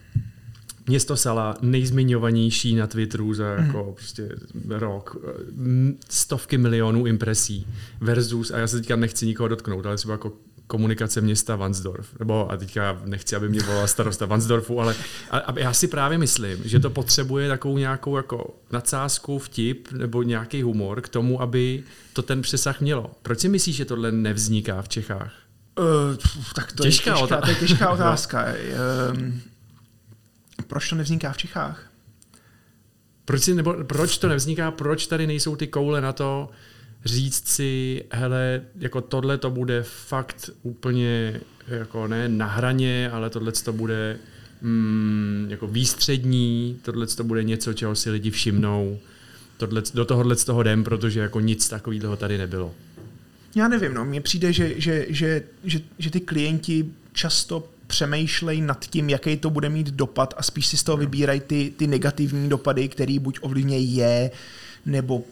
Město Sala, nejzmiňovanější na Twitteru za jako prostě rok, m, stovky milionů impresí versus, a já se teďka nechci nikoho dotknout, ale třeba jako komunikace města Vansdorf, nebo a teďka nechci, aby mě volala starosta Vansdorfu, ale a, a já si právě myslím, že to potřebuje takovou nějakou jako nadsázku, vtip nebo nějaký humor k tomu, aby to ten přesah mělo. Proč si myslíš, že tohle nevzniká v Čechách? Uh, tak to Těžká je těžká, otá- to je těžká otázka. um, proč to nevzniká v Čechách? Proč, si, nebo proč to nevzniká, proč tady nejsou ty koule na to říct si, hele, jako tohle to bude fakt úplně jako ne na hraně, ale tohle to bude mm, jako výstřední, tohle to bude něco, čeho si lidi všimnou, tohle, do tohohle z toho jdem, protože jako nic takového tady nebylo. Já nevím, no, mně přijde, že, že, že, že, že ty klienti často přemýšlejí nad tím, jaký to bude mít dopad a spíš si z toho vybírají ty, ty negativní dopady, který buď ovlivnějí je, nebo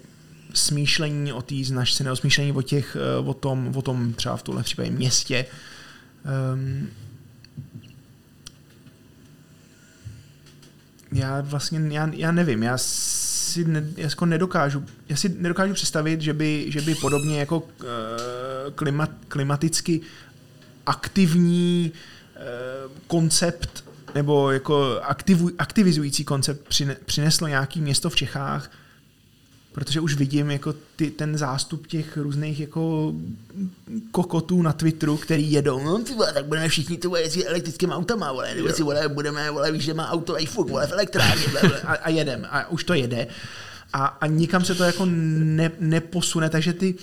smýšlení o té značce, nebo smýšlení o, těch, eh, o, tom, o tom třeba v tuhle případě městě. Um, já vlastně, já, já nevím, já si ne, jako nedokážu, já si nedokážu představit, že by, že by podobně jako uh, klimat, klimaticky aktivní uh, koncept nebo jako aktivu, aktivizující koncept přine, přineslo nějaký město v Čechách, protože už vidím jako ty, ten zástup těch různých jako kokotů na Twitteru, který jedou, no ty vole, tak budeme všichni tu jezdit elektrickým autama, vole, nebo si vole, budeme, vole, víš, že má auto i fuk, vole, v elektrárně, a, a jedem, a už to jede. A, a nikam se to jako ne, neposune, takže ty,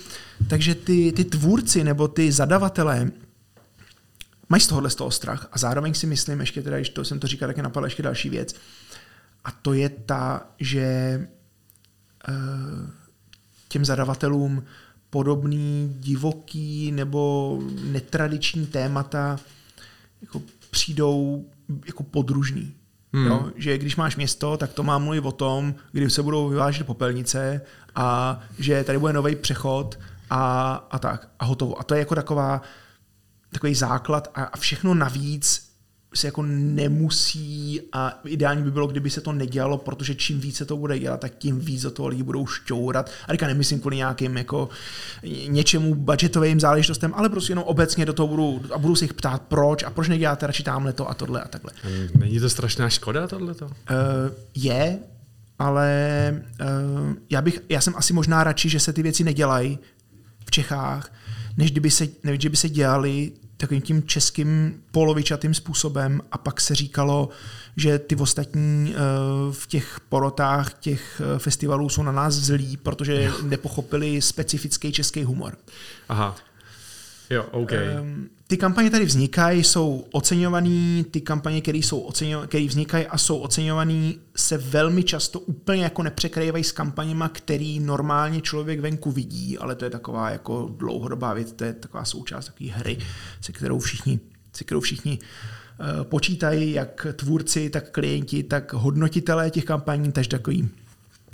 takže ty, ty tvůrci nebo ty zadavatelé mají z tohohle z toho strach a zároveň si myslím, ještě teda, když to jsem to říkal, tak je napadla ještě další věc, a to je ta, že těm zadavatelům podobný divoký nebo netradiční témata jako přijdou jako podružný. Hmm. Jo? Že když máš město, tak to má mluvit o tom, kdy se budou vyvážet popelnice a že tady bude nový přechod a, a tak. A hotovo. A to je jako taková, takový základ a, a všechno navíc se jako nemusí a ideální by bylo, kdyby se to nedělalo, protože čím více to bude dělat, tak tím víc do toho lidi budou šťourat. A teďka nemyslím kvůli nějakým jako něčemu budgetovým záležitostem, ale prostě jenom obecně do toho budu a budu se jich ptát, proč a proč neděláte radši tamhle to a tohle a takhle. Není to strašná škoda tohleto? Uh, je, ale uh, já, bych, já jsem asi možná radši, že se ty věci nedělají v Čechách, než kdyby se, než kdyby se dělali takovým tím českým polovičatým způsobem a pak se říkalo, že ty ostatní eh, v těch porotách těch eh, festivalů jsou na nás zlí, protože nepochopili specifický český humor. Aha. Jo, OK. Um, ty kampaně tady vznikají, jsou oceňované, ty kampaně, které jsou oceňo, které vznikají a jsou oceňované, se velmi často úplně jako nepřekrývají s kampaněma, který normálně člověk venku vidí, ale to je taková jako dlouhodobá věc, to je taková součást takové hry, se kterou všichni, se kterou všichni uh, počítají, jak tvůrci, tak klienti, tak hodnotitelé těch kampaní, takže takový,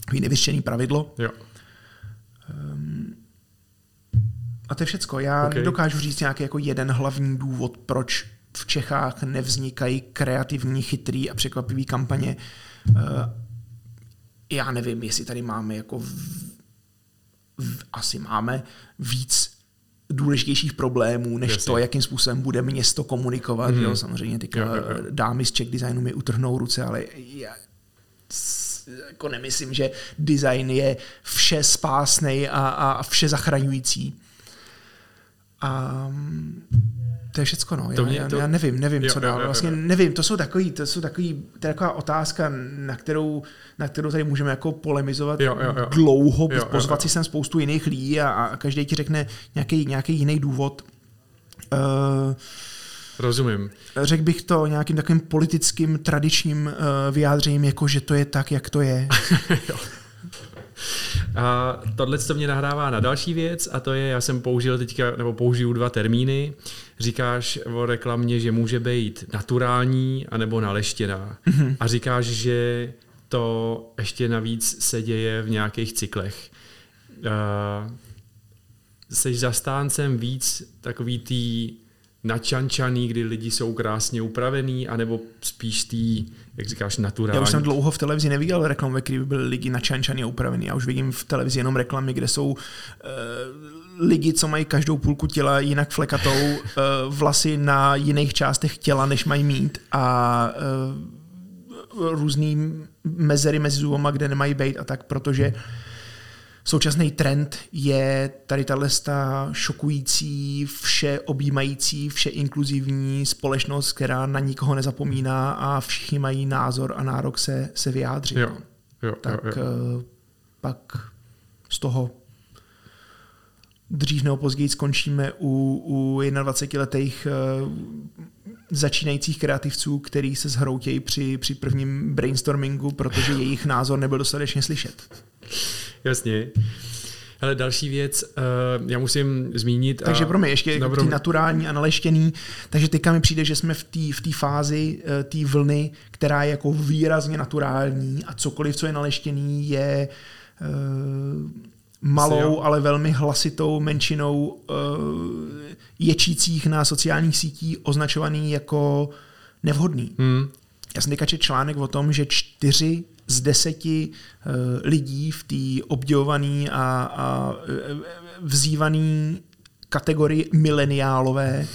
takový nevyřčený pravidlo. Jo. Um, a to je všecko. Já okay. nedokážu říct nějaký jako jeden hlavní důvod, proč v Čechách nevznikají kreativní, chytrý a překvapivý kampaně. Uh, já nevím, jestli tady máme jako v, v, asi máme víc důležitějších problémů, než Jasně. to, jakým způsobem bude město komunikovat. Mm-hmm. Jo, samozřejmě ty dámy z Czech Designu mi utrhnou ruce, ale já jako nemyslím, že design je vše spásný a, a vše zachraňující. A to je všecko, no. Já, mě, to... já nevím, nevím, jo, co dál. Vlastně nevím, to jsou takový, to jsou takový, to je taková otázka, na kterou, na kterou tady můžeme jako polemizovat jo, jo, jo. dlouho, jo, pozvat jo, si sem spoustu jiných lidí a, a každý ti řekne nějaký, nějaký jiný důvod. Uh, Rozumím. Řekl bych to nějakým takovým politickým, tradičním uh, vyjádřením, jako že to je tak, jak to je. A tohle to mě nahrává na další věc a to je, já jsem použil teďka, nebo použiju dva termíny. Říkáš o reklamě, že může být naturální anebo naleštěná. Mm-hmm. A říkáš, že to ještě navíc se děje v nějakých cyklech. Uh, jsi zastáncem víc takový tý načančaný, kdy lidi jsou krásně upravený, anebo spíš tý, jak říkáš, naturální. Já už jsem dlouho v televizi neviděl reklamy, které by byly lidi načančaný a upravený. Já už vidím v televizi jenom reklamy, kde jsou uh, lidi, co mají každou půlku těla jinak flekatou, uh, vlasy na jiných částech těla, než mají mít a uh, různý mezery mezi zubama, kde nemají být a tak, protože uh, Současný trend je tady tahle šokující, vše objímající, vše inkluzivní společnost, která na nikoho nezapomíná a všichni mají názor a nárok se, se vyjádřit. Jo, jo, tak jo, jo. Eh, pak z toho dřív nebo později skončíme u, u 21-letých eh, začínajících kreativců, který se zhroutějí při, při prvním brainstormingu, protože jejich názor nebyl dostatečně slyšet. Jasně. Ale další věc, uh, já musím zmínit. Takže pro mě ještě no, ty naturální a naleštěný, takže teďka mi přijde, že jsme v té v fázi uh, té vlny, která je jako výrazně naturální a cokoliv, co je naleštěný, je uh, malou, ale velmi hlasitou menšinou uh, ječících na sociálních sítích označovaný jako nevhodný. Hmm. Já jsem teďka článek o tom, že čtyři z deseti uh, lidí v té obdivované a, a eh, vzývané kategorii mileniálové,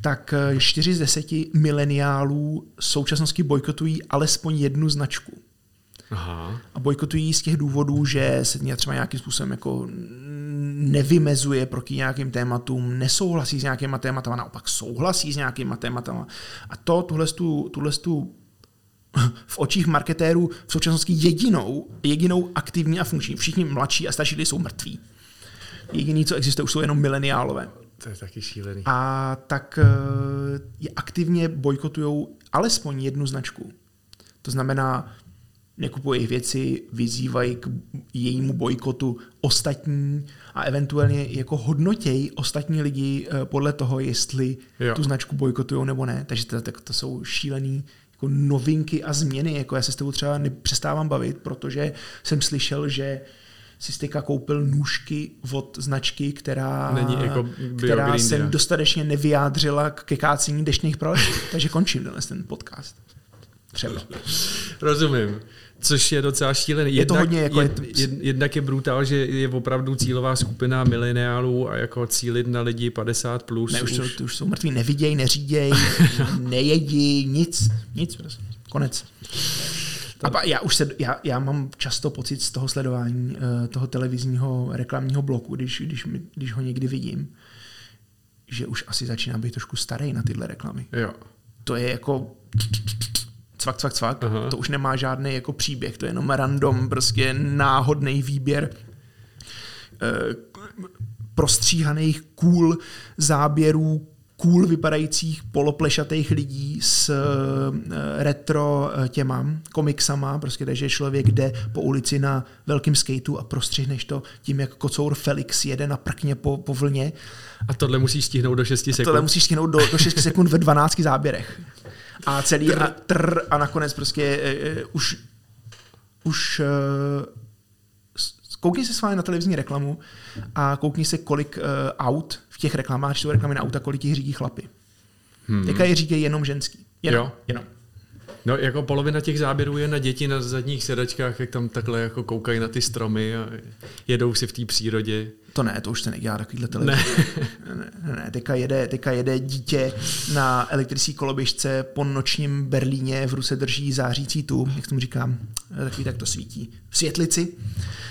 tak čtyři z deseti mileniálů v současnosti bojkotují alespoň jednu značku. Aha. A bojkotují z těch důvodů, že se třeba nějakým způsobem jako nevymezuje proti nějakým tématům, nesouhlasí s nějakýma tématama, naopak souhlasí s nějakýma tématama. A to, tuhle, tu, tuhle tu v očích marketérů v současnosti jedinou, jedinou aktivní a funkční. Všichni mladší a starší lidi jsou mrtví. Jediný, co existuje, už jsou jenom mileniálové. To je taky šílený. A tak eh, je aktivně bojkotují alespoň jednu značku. To znamená, nekupují věci, vyzývají k jejímu bojkotu ostatní a eventuálně jako hodnotějí ostatní lidi eh, podle toho, jestli jo. tu značku bojkotují nebo ne. Takže to, to, to jsou šílený jako novinky a změny. Jako já se s tebou třeba nepřestávám bavit, protože jsem slyšel, že si styka koupil nůžky od značky, která, Není jako která se dostatečně nevyjádřila k kekácení deštných pralesů. Takže končím dnes ten podcast. Třeba. Rozumím. Což je docela šílený. Je to hodně jako... Jed, jed, jednak je brutál, že je opravdu cílová skupina mileniálů a jako cílit na lidi 50 plus. Ne, už, už... Jsou, už jsou mrtví, neviděj, neříděj, nejedí, nic, nic prostě. Konec. A pa, já už se, já, já mám často pocit z toho sledování uh, toho televizního reklamního bloku, když, když, když ho někdy vidím, že už asi začíná být trošku starý na tyhle reklamy. Jo. To je jako cvak, cvak, cvak. Aha. To už nemá žádný jako příběh, to je jenom random, prostě náhodný výběr uh, prostříhaných cool záběrů cool vypadajících poloplešatých lidí s eh, retro eh, těma komiksama, prostě takže člověk jde po ulici na velkým skateu a prostřihneš to tím, jak kocour Felix jede na prkně po, po vlně. A tohle musíš stihnout do 6 sekund. A tohle musíš stihnout do, do 6 sekund ve 12 záběrech. A celý trr. a, trr, a nakonec prostě uh, už už uh, koukni se s vámi na televizní reklamu a koukni se, kolik uh, aut v těch reklamách, jsou reklamy na auta, kolik jich řídí chlapy. Hmm. Teďka je říkají jenom ženský. Jenom, jo. jenom. No jako polovina těch záběrů je na děti na zadních sedačkách, jak tam takhle jako koukají na ty stromy a jedou si v té přírodě. To ne, to už se nedělá takovýhle televize. Ne. ne, ne, teďka, jede, teďka jede dítě na elektrické koloběžce po nočním Berlíně, v ruce drží zářící tu, jak tomu říkám, takový tak to svítí, v světlici,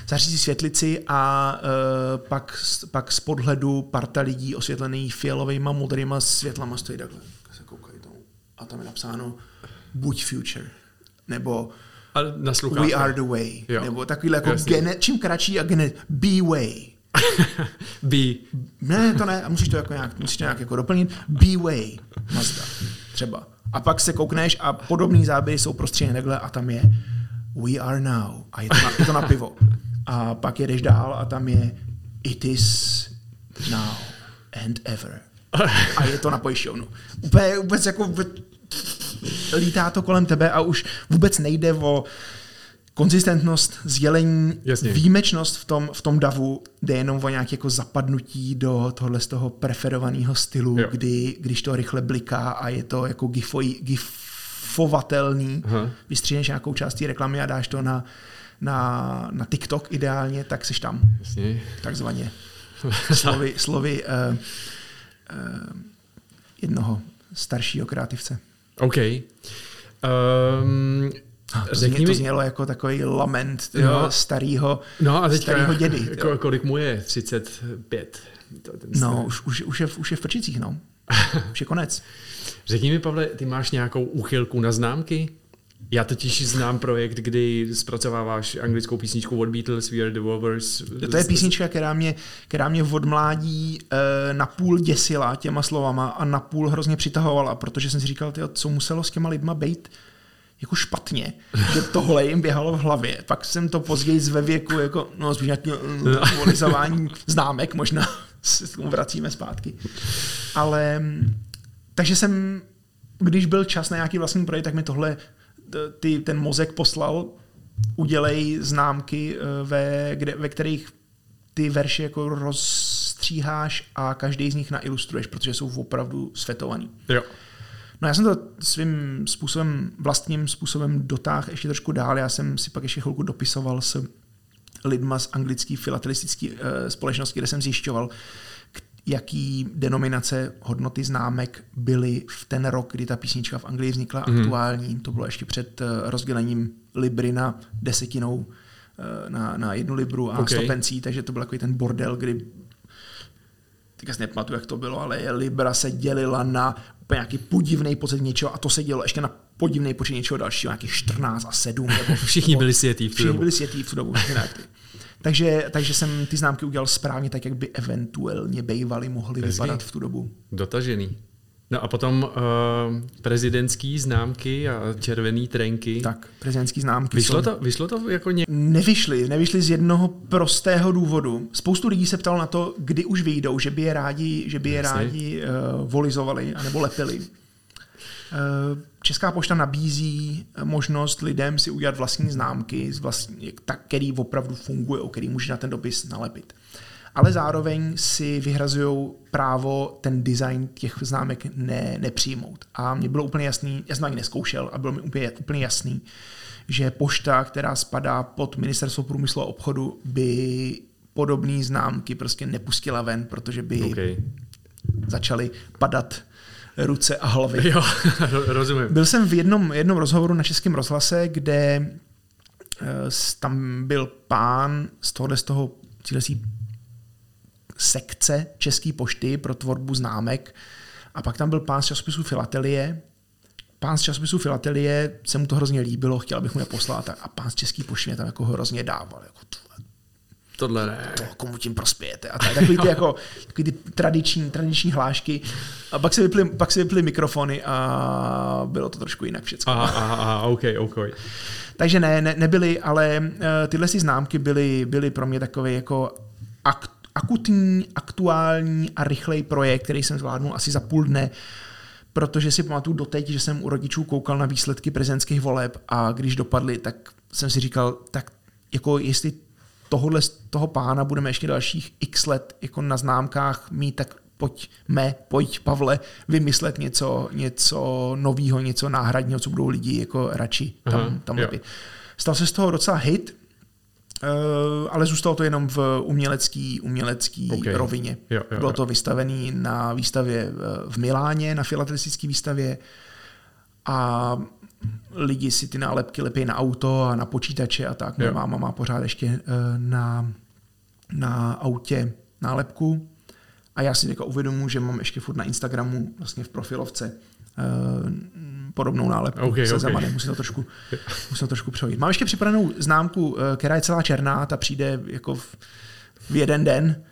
zářící světlici a uh, pak, pak z podhledu parta lidí osvětlený fialovými modrýma světlama stojí takhle, se koukají tomu. A tam je napsáno buď future, nebo a na we are the way, jo. nebo takovýhle jako gene, čím kratší a gene, be way. be. Ne, to ne, a musíš to jako nějak, musíš to nějak jako doplnit. Be way, Mazda, třeba. A pak se koukneš a podobný záběry jsou prostředně takhle a tam je we are now a je to na, je to na pivo. A pak jedeš dál a tam je it is now and ever. A je to na pojišťovnu. Úplně, vůbec jako lítá to kolem tebe a už vůbec nejde o konzistentnost, sdělení, Jasně. výjimečnost v tom, v tom davu, jde jenom o nějaké jako zapadnutí do tohle z toho preferovaného stylu, jo. kdy, když to rychle bliká a je to jako gifoj, gifovatelný, Aha. vystříhneš nějakou část té reklamy a dáš to na, na, na TikTok ideálně, tak seš tam. Jasně. Takzvaně. Slovy, slovy uh, uh, jednoho staršího kreativce. OK. Um, to, řekni to znělo jako takový lament no, starého no a teďka, starýho dědy. Jako, kolik mu je? 35. To, no, už, už, už, je, už je v prčicích, no. už je konec. Řekni mi, Pavle, ty máš nějakou úchylku na známky? Já totiž znám projekt, kdy zpracováváš anglickou písničku od Beatles, We Are The Wolvers. To je písnička, která mě, která mě od mládí e, napůl děsila těma slovama a napůl hrozně přitahovala, protože jsem si říkal, tyjo, co muselo s těma lidma být jako špatně, že tohle jim běhalo v hlavě. Pak jsem to později ve věku, jako, no spíš nějaký no. známek, možná se tomu vracíme zpátky. Ale takže jsem, když byl čas na nějaký vlastní projekt, tak mi tohle ty, ten mozek poslal, udělej známky, eh, ve, kde, ve kterých ty verše jako rozstříháš a každý z nich nailustruješ, protože jsou opravdu světovaný. Jo. No já jsem to svým způsobem, vlastním způsobem dotáhl ještě trošku dál. Já jsem si pak ještě chvilku dopisoval s lidma z anglické filatelistické uh, společnosti, kde jsem zjišťoval, jaký denominace hodnoty známek byly v ten rok, kdy ta písnička v Anglii vznikla mm. aktuální. To bylo ještě před uh, rozdělením libry na desetinou uh, na, na jednu libru a okay. stopencí, takže to byl takový ten bordel, kdy teďka si nepamatuju, jak to bylo, ale Libra se dělila na úplně nějaký podivný počet něčeho a to se dělo ještě na podivný počet něčeho dalšího, nějakých 14 a 7. Nebo, všichni byli světí v tu Všichni dobu. byli světí v tu dobu. takže, takže jsem ty známky udělal správně tak, jak by eventuálně bývaly mohly vypadat v tu dobu. Dotažený. No a potom uh, prezidentský známky a červený trenky. Tak, prezidentský známky. Vyšlo, to, vyšlo to jako ně... Nevyšly, nevyšly z jednoho prostého důvodu. Spoustu lidí se ptalo na to, kdy už vyjdou, že by je rádi, že by je rádi uh, volizovali anebo lepili. Česká pošta nabízí možnost lidem si udělat vlastní známky, vlastní, tak, který opravdu funguje, o který může na ten dopis nalepit. Ale zároveň si vyhrazují právo ten design těch známek ne, nepřijmout. A mně bylo úplně jasný, já jsem ani neskoušel a bylo mi úplně, úplně jasný, že pošta, která spadá pod ministerstvo průmyslu a obchodu, by podobné známky prostě nepustila ven, protože by okay. začaly padat ruce a hlavy. Jo, rozumím. Byl jsem v jednom, jednom rozhovoru na Českém rozhlase, kde eh, tam byl pán z tohohle z toho sekce České pošty pro tvorbu známek a pak tam byl pán z časopisu Filatelie. Pán z časopisu Filatelie se mu to hrozně líbilo, chtěl bych mu je poslat a pán z České pošty mě tam jako hrozně dával. Jako, Tohle ne. To, komu tím prospějete. A takový ty, jako, takový ty tradiční, tradiční hlášky. A pak se, vyply, pak se vyply mikrofony a bylo to trošku jinak všechno. Aha, aha, aha, OK, OK. Takže ne, ne nebyly, ale uh, tyhle si známky byly, byly pro mě takové jako akt, akutní, aktuální a rychlej projekt, který jsem zvládnul asi za půl dne, protože si pamatuju doteď, že jsem u rodičů koukal na výsledky prezidentských voleb a když dopadly, tak jsem si říkal, tak jako jestli tohohle, toho pána budeme ještě dalších x let jako na známkách mít, tak pojďme, pojď Pavle, vymyslet něco, něco nového, něco náhradního, co budou lidi jako radši tam, Aha, tam lepit. Stal se z toho docela hit, ale zůstalo to jenom v umělecký, umělecký okay. rovině. Jo, jo, Bylo to vystavené na výstavě eh, v Miláně, na filatelistické výstavě a lidi si ty nálepky lepí na auto a na počítače a tak. Moje máma má pořád ještě uh, na, na autě nálepku a já si teďka uvědomuji, že mám ještě furt na Instagramu vlastně v profilovce podobnou nálepku okay, se okay. Zemanem. Musím to trošku, musím to trošku přejít. Mám ještě připravenou známku, uh, která je celá černá, ta přijde jako v, v jeden den,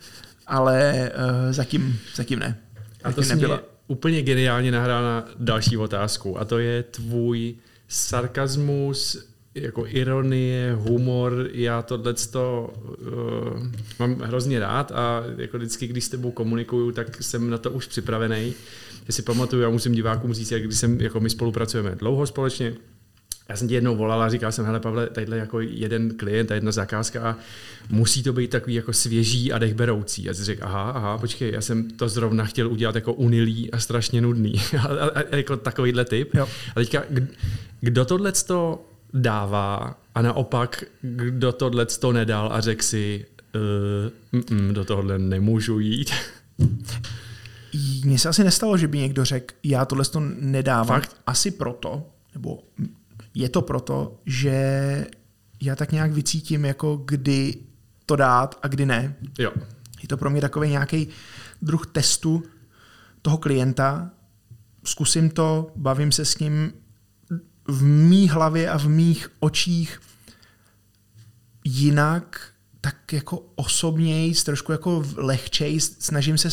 ale uh, zatím, zatím ne. A to nebyla. úplně geniálně nahrál na další otázku a to je tvůj sarkazmus, jako ironie, humor, já tohle to uh, mám hrozně rád a jako vždycky, když s tebou komunikuju, tak jsem na to už připravený. Já si pamatuju, já musím divákům říct, jak když jsem, jako my spolupracujeme dlouho společně, já jsem ti jednou volal a říkal jsem, hele Pavle, tadyhle jako jeden klient a jedna zakázka a musí to být takový jako svěží a dechberoucí. A jsi řekl, aha, aha, počkej, já jsem to zrovna chtěl udělat jako unilý a strašně nudný. a, a, a, jako takovýhle typ. Jo. A teďka, kdo tohle to dává a naopak, kdo tohle to nedal a řekl si, uh, mm, do tohohle nemůžu jít. Mně se asi nestalo, že by někdo řekl, já tohle to nedávám. Fakt? Asi proto, nebo je to proto, že já tak nějak vycítím, jako kdy to dát a kdy ne. Jo. Je to pro mě takový nějaký druh testu toho klienta. Zkusím to, bavím se s ním v mý hlavě a v mých očích jinak, tak jako osobněji, trošku jako lehčej, snažím se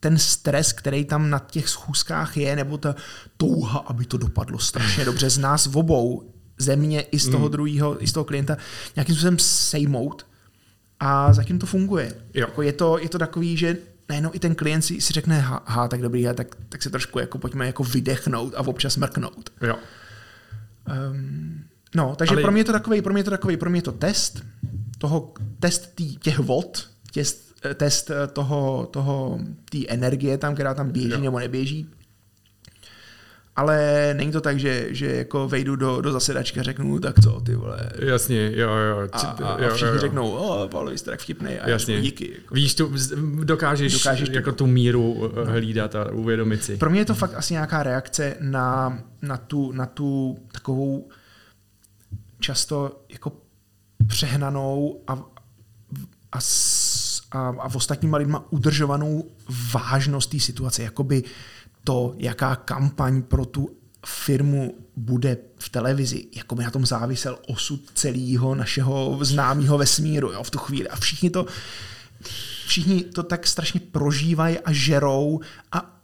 ten stres, který tam na těch schůzkách je, nebo ta touha, aby to dopadlo strašně dobře z nás v obou, země i z toho mm. druhého, i z toho klienta, nějakým způsobem sejmout a zatím to funguje. Jo. Jako je, to, je to takový, že najednou i ten klient si, si řekne, ha, ha tak dobrý, ha, tak, tak se trošku jako pojďme jako vydechnout a občas mrknout. Jo. Um, no, takže Ale... pro mě je to takový, pro mě je to takový, pro mě je to test, toho, test tý, těch vod, test, test toho, toho, té energie tam, která tam běží jo. nebo neběží. Ale není to tak, že, že jako vejdu do, do zasedačky a řeknu, tak co, ty vole. Jasně, jo, jo. A, a, a všichni jo, jo. řeknou, o, Paolo, jste tak vtipnej. A Jasně. díky. Jako. Víš, tu, dokážeš, dokážeš jako tu míru eh, hlídat a uvědomit si. Pro mě je to fakt asi nějaká reakce na, na, tu, na tu takovou často jako přehnanou a, a, a, a v ostatníma lidma udržovanou vážnost té situace. Jakoby to, jaká kampaň pro tu firmu bude v televizi, jako by na tom závisel osud celého našeho známého vesmíru jo, v tu chvíli. A všichni to, všichni to tak strašně prožívají a žerou a,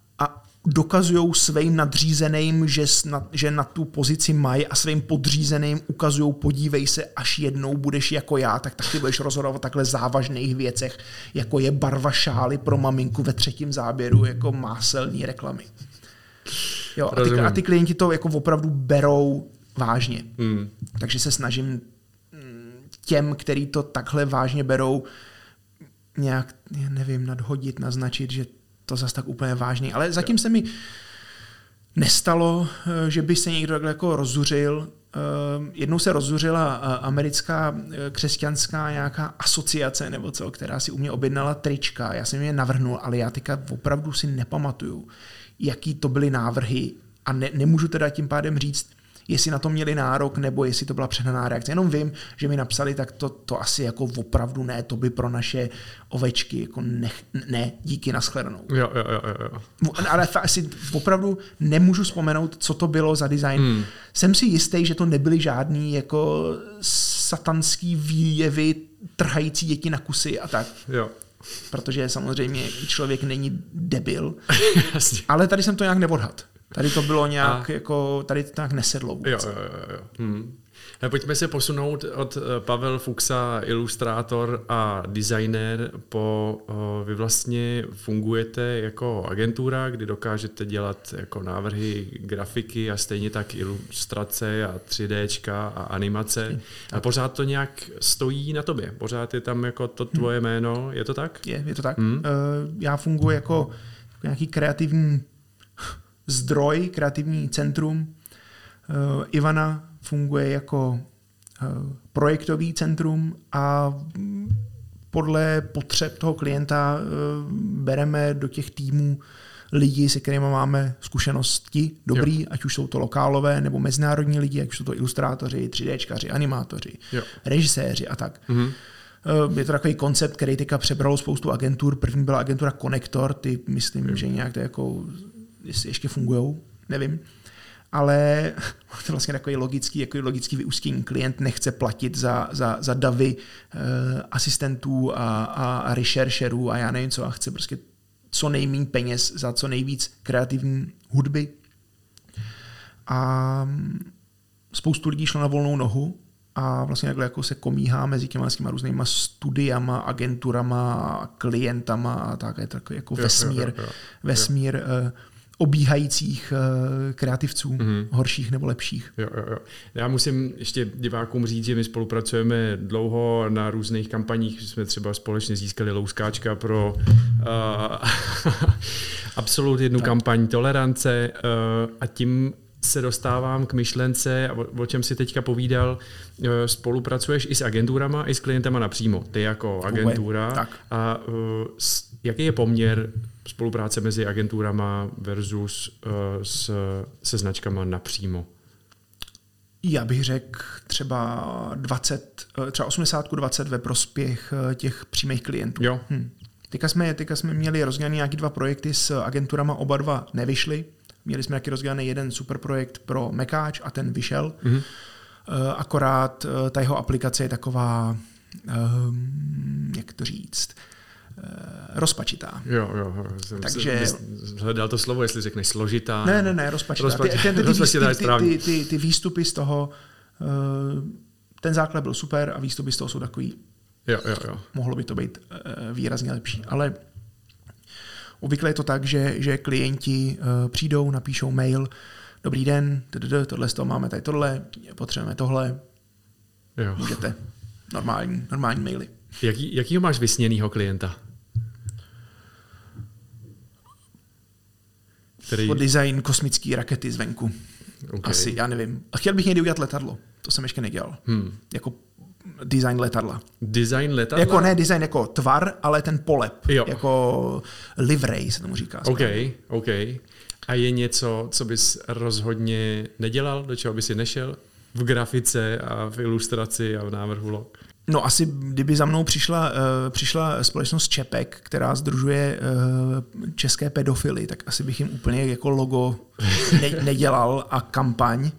dokazují svým nadřízeným, že na, že na tu pozici mají a svým podřízeným ukazují, podívej se, až jednou budeš jako já, tak taky budeš rozhodovat o takhle závažných věcech, jako je barva šály pro maminku ve třetím záběru, jako máselní reklamy. Jo, a, ty, a ty klienti to jako opravdu berou vážně. Hmm. Takže se snažím mm, těm, který to takhle vážně berou, nějak, nevím, nadhodit, naznačit, že to zase tak úplně vážný. Ale zatím se mi nestalo, eh, že by se někdo takhle jako rozuřil. Eh, jednou se rozuřila eh, americká křesťanská nějaká asociace nebo co, která si u mě objednala trička. Já jsem je navrhnul, ale já teďka opravdu si nepamatuju, jaký to byly návrhy a ne, nemůžu teda tím pádem říct, jestli na to měli nárok, nebo jestli to byla přehnaná reakce. Jenom vím, že mi napsali, tak to, to asi jako opravdu ne, to by pro naše ovečky jako ne, ne díky nashledanou. Jo, jo, jo, jo. Ale asi opravdu nemůžu vzpomenout, co to bylo za design. Hmm. Jsem si jistý, že to nebyly žádný jako satanský výjevy trhající děti na kusy a tak. Jo. Protože samozřejmě člověk není debil. ale tady jsem to nějak neodhad. Tady to bylo nějak, a... jako, tady to nějak nesedlo vůbec. Jo, jo, jo. jo. Hmm. Pojďme se posunout od eh, Pavel Fuxa, ilustrátor a designer, po eh, vy vlastně fungujete jako agentura, kdy dokážete dělat jako návrhy, grafiky a stejně tak ilustrace a 3D a animace. A pořád to nějak stojí na tobě. Pořád je tam jako to tvoje hmm. jméno. Je to tak? Je, je to tak. Hmm. Já funguji jako nějaký kreativní zdroj, kreativní centrum. Eh, Ivana funguje jako eh, projektový centrum a podle potřeb toho klienta eh, bereme do těch týmů lidi, se kterými máme zkušenosti dobrý, jo. ať už jsou to lokálové nebo mezinárodní lidi, ať už jsou to ilustrátoři, 3Dčkaři, animátoři, jo. režiséři a tak. Mm-hmm. Je to takový koncept, který teďka přebralo spoustu agentur. První byla agentura Connector, ty myslím, jo. že nějak to jako jestli ještě fungují, nevím. Ale to je vlastně takový logický, jako logický vyústění. Klient nechce platit za, za, za davy uh, asistentů a, a, a researcherů a já nevím co, a chce prostě co nejméně peněz za co nejvíc kreativní hudby. A spoustu lidí šlo na volnou nohu a vlastně takhle jako se komíhá mezi těma, těma různýma studiama, agenturama, klientama a tak je to takový jako vesmír, jo, jo, jo. vesmír jo. Obíhajících uh, kreativců, mm-hmm. horších nebo lepších. Jo, jo, jo. Já musím ještě divákům říct, že my spolupracujeme dlouho na různých kampaních. Jsme třeba společně získali louskáčka pro uh, absolut jednu tak. kampaň tolerance uh, a tím se dostávám k myšlence, o čem si teďka povídal, spolupracuješ i s agenturama, i s klientama napřímo. Ty jako agentura. Tak. A jaký je poměr spolupráce mezi agenturama versus uh, s, se značkama napřímo? Já bych řekl třeba 20, eh, třeba 80 20 ve prospěch eh, těch přímých klientů. Jo. Hm. Teďka jsme, teďka jsme měli rozdělené nějaký dva projekty s agenturama, oba dva nevyšly. Měli jsme taky rozdělený jeden super projekt pro Mekáč a ten vyšel. Mm-hmm. Akorát ta jeho aplikace je taková, um, jak to říct, rozpačitá. Jo, jo, jsem Takže... hledal to slovo, jestli řekneš složitá. Ne, ne, ne, rozpačitá. rozpačitá. Ty, ty, ty, ty, ty, ty, ty výstupy z toho, eh, ten základ byl super a výstupy z toho jsou takový, jo, jo, jo. mohlo by to být eh, výrazně lepší. Ale obvykle je to tak, že, že klienti přijdou, napíšou mail, dobrý den, tohle z toho máme tady tohle, potřebujeme tohle, jo. můžete. Normální, normální maily. Jaký, jakýho máš vysněnýho klienta? Který... O design kosmické rakety zvenku. Okay. Asi, já nevím. A chtěl bych někdy udělat letadlo. To jsem ještě nedělal. Hmm. Jako design letadla. Design letadla? Jako ne design jako tvar, ale ten polep. Jo. Jako livery se tomu říká. OK, OK. A je něco, co bys rozhodně nedělal, do čeho bys si nešel? V grafice a v ilustraci a v návrhu log? No asi, kdyby za mnou přišla, uh, přišla společnost Čepek, která združuje uh, české pedofily, tak asi bych jim úplně jako logo ne, nedělal a kampaň.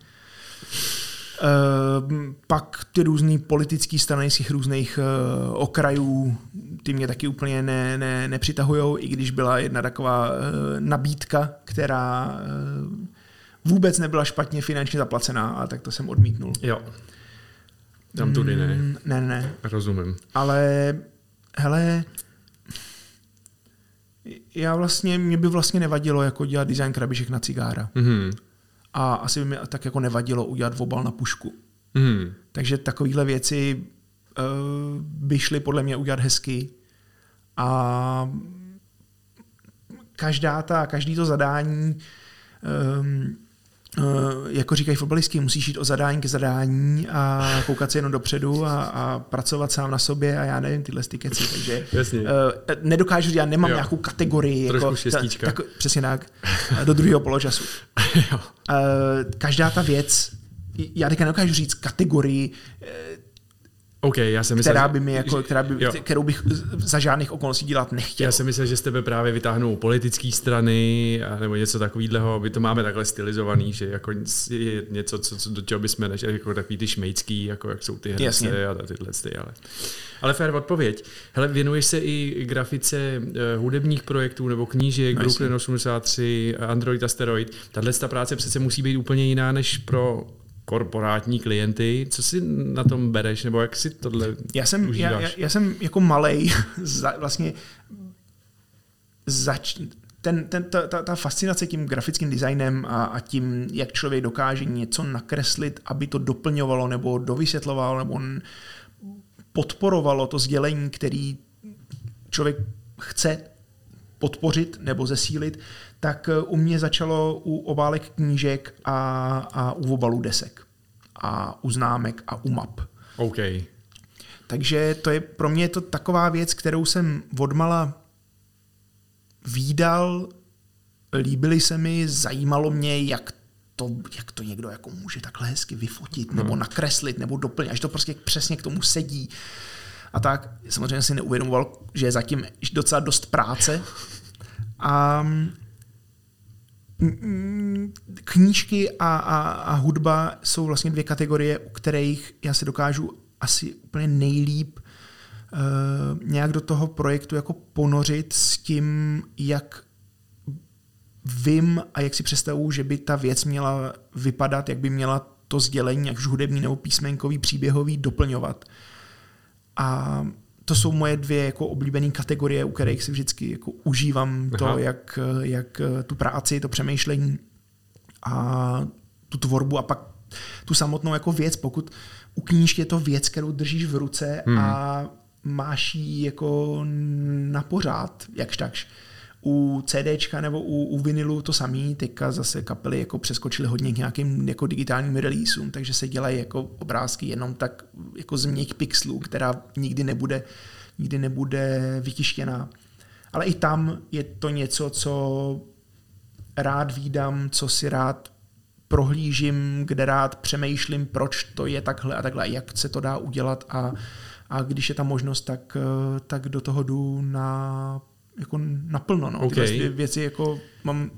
Uh, pak ty různé politické strany z těch různých uh, okrajů, ty mě taky úplně ne, ne, nepřitahujou, i když byla jedna taková uh, nabídka, která uh, vůbec nebyla špatně finančně zaplacená, a tak to jsem odmítnul. Jo. Tam tudy ne. Mm, ne, ne. Rozumím. Ale, hele, já vlastně, mě by vlastně nevadilo jako dělat design krabiček na cigára. Mhm. A asi by mi tak jako nevadilo udělat obal na pušku. Mhm. Takže takovéhle věci uh, by šly podle mě udělat hezky. A každá ta, každý to zadání um, jako říkají fotbalisti, musíš jít o zadání ke zadání a koukat se jenom dopředu a, a pracovat sám na sobě a já nevím tyhle ty keci, takže Jasně. uh, nedokážu, já nemám Jo. nějakou kategorii. Trošku jako, šestička. Tak, přesně tak, do druhého poločasu. jo. Uh, každá ta věc, já teďka nedokážu říct kategorii, OK, já jsem myslel, která že- by mi jako, která by, jo. kterou bych za žádných okolností dělat nechtěl. Já jsem myslel, že z tebe právě vytáhnou politické strany a nebo něco takového. My to máme takhle stylizovaný, že jako je něco, co, co do čeho bychom nešli, jako takový ty šmejcký, jako jak jsou ty Jasně. a tyhle ty, ale. Ale fair odpověď. Hele, věnuješ se i grafice eh, hudebních projektů nebo knížek, No, Brooklyn 83, Android Asteroid. Tahle ta práce přece musí být úplně jiná než pro korporátní klienty. Co si na tom bereš, nebo jak si tohle Já jsem, já, užíváš? já, já jsem jako malej za, vlastně zač, ten, ten, ta, ta, ta fascinace tím grafickým designem a, a tím, jak člověk dokáže něco nakreslit, aby to doplňovalo nebo dovysvětlovalo nebo podporovalo to sdělení, který člověk chce podpořit nebo zesílit, tak eh, u mě začalo u obálek knížek a, a u obalů desek a u známek a u map. OK. Takže to je pro mě je to taková věc, kterou jsem odmala výdal, líbily se mi, zajímalo mě, jak to, jak to někdo jako může takhle hezky vyfotit, nebo nakreslit, nebo doplnit, až to prostě přesně k tomu sedí. A tak samozřejmě si neuvědomoval, že je zatím docela dost práce. A mm, knížky a, a, a hudba jsou vlastně dvě kategorie, u kterých já se dokážu asi úplně nejlíp uh, nějak do toho projektu jako ponořit s tím, jak vím a jak si představuju, že by ta věc měla vypadat, jak by měla to sdělení, jak už hudební nebo písmenkový, příběhový, doplňovat. A to jsou moje dvě jako oblíbené kategorie, u kterých si vždycky jako užívám to, Aha. jak, jak tu práci, to přemýšlení a tu tvorbu a pak tu samotnou jako věc, pokud u knížky je to věc, kterou držíš v ruce hmm. a máš ji jako na pořád, jakž takž. U CDčka nebo u, u vinilu to samý, teďka zase kapely jako přeskočily hodně k nějakým jako digitálním releaseům, takže se dělají jako obrázky jenom tak jako z měk pixelů, která nikdy nebude, nikdy nebude vytištěná. Ale i tam je to něco, co rád výdám, co si rád prohlížím, kde rád přemýšlím, proč to je takhle a takhle, jak se to dá udělat a, a když je ta možnost, tak, tak do toho jdu na, jako naplno. No. Tyhle OK. dvě věci jako mám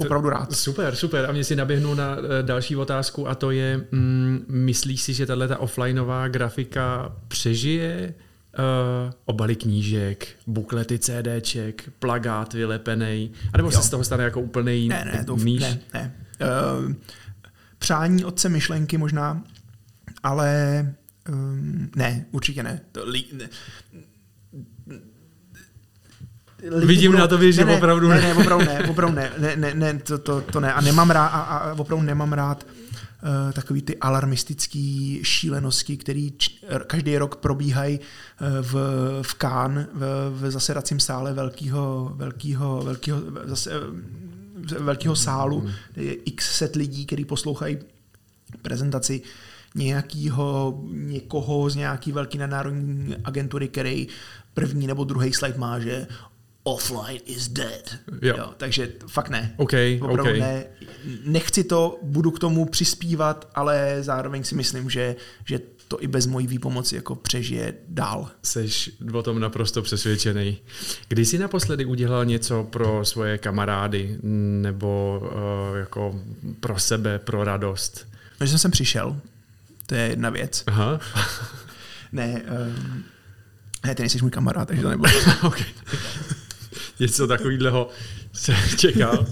opravdu rád. Super, super. A mě si naběhnu na eh, další otázku a to je, mm, myslíš si, že tahle ta offlineová grafika přežije uh, obaly knížek, buklety CDček, plagát vylepený, anebo se Jo. z toho stane jako úplný Ne, ne, to níž? ne, ne. Uh, přání otce myšlenky možná, ale um, ne, určitě ne. To li, ne. Lidi Vidím na tobě, že ne, opravdu ne. ne. Ne, opravdu ne, opravdu ne, ne, ne, ne to, to, to ne. A nemám rád, a, a opravdu nemám rád uh, takový ty alarmistický šílenosti, který č, každý rok probíhají uh, v, v Cannes, v, v zasedacím sále velkého, velkého, velkého, zase, eh, velkého sálu, kde je x set lidí, kteří poslouchají prezentaci nějakýho, někoho z nějaký velký nadnárodní agentury, který první nebo druhý slide má, že offline is dead. Jo. takže fakt ne. OK, Opravdu OK. ne. Nechci to, budu k tomu přispívat, ale zároveň si myslím, že, že to i bez mojí výpomoci jako přežije dál. Seš o tom naprosto přesvědčený. Kdy jsi naposledy udělal něco pro svoje kamarády nebo uh, jako pro sebe, pro radost? Když jsem sem přišel, to je jedna věc. Aha. Ne, um, ne, ty nejsi můj kamarád, takže to nebude. okay. Něco takového se čekal.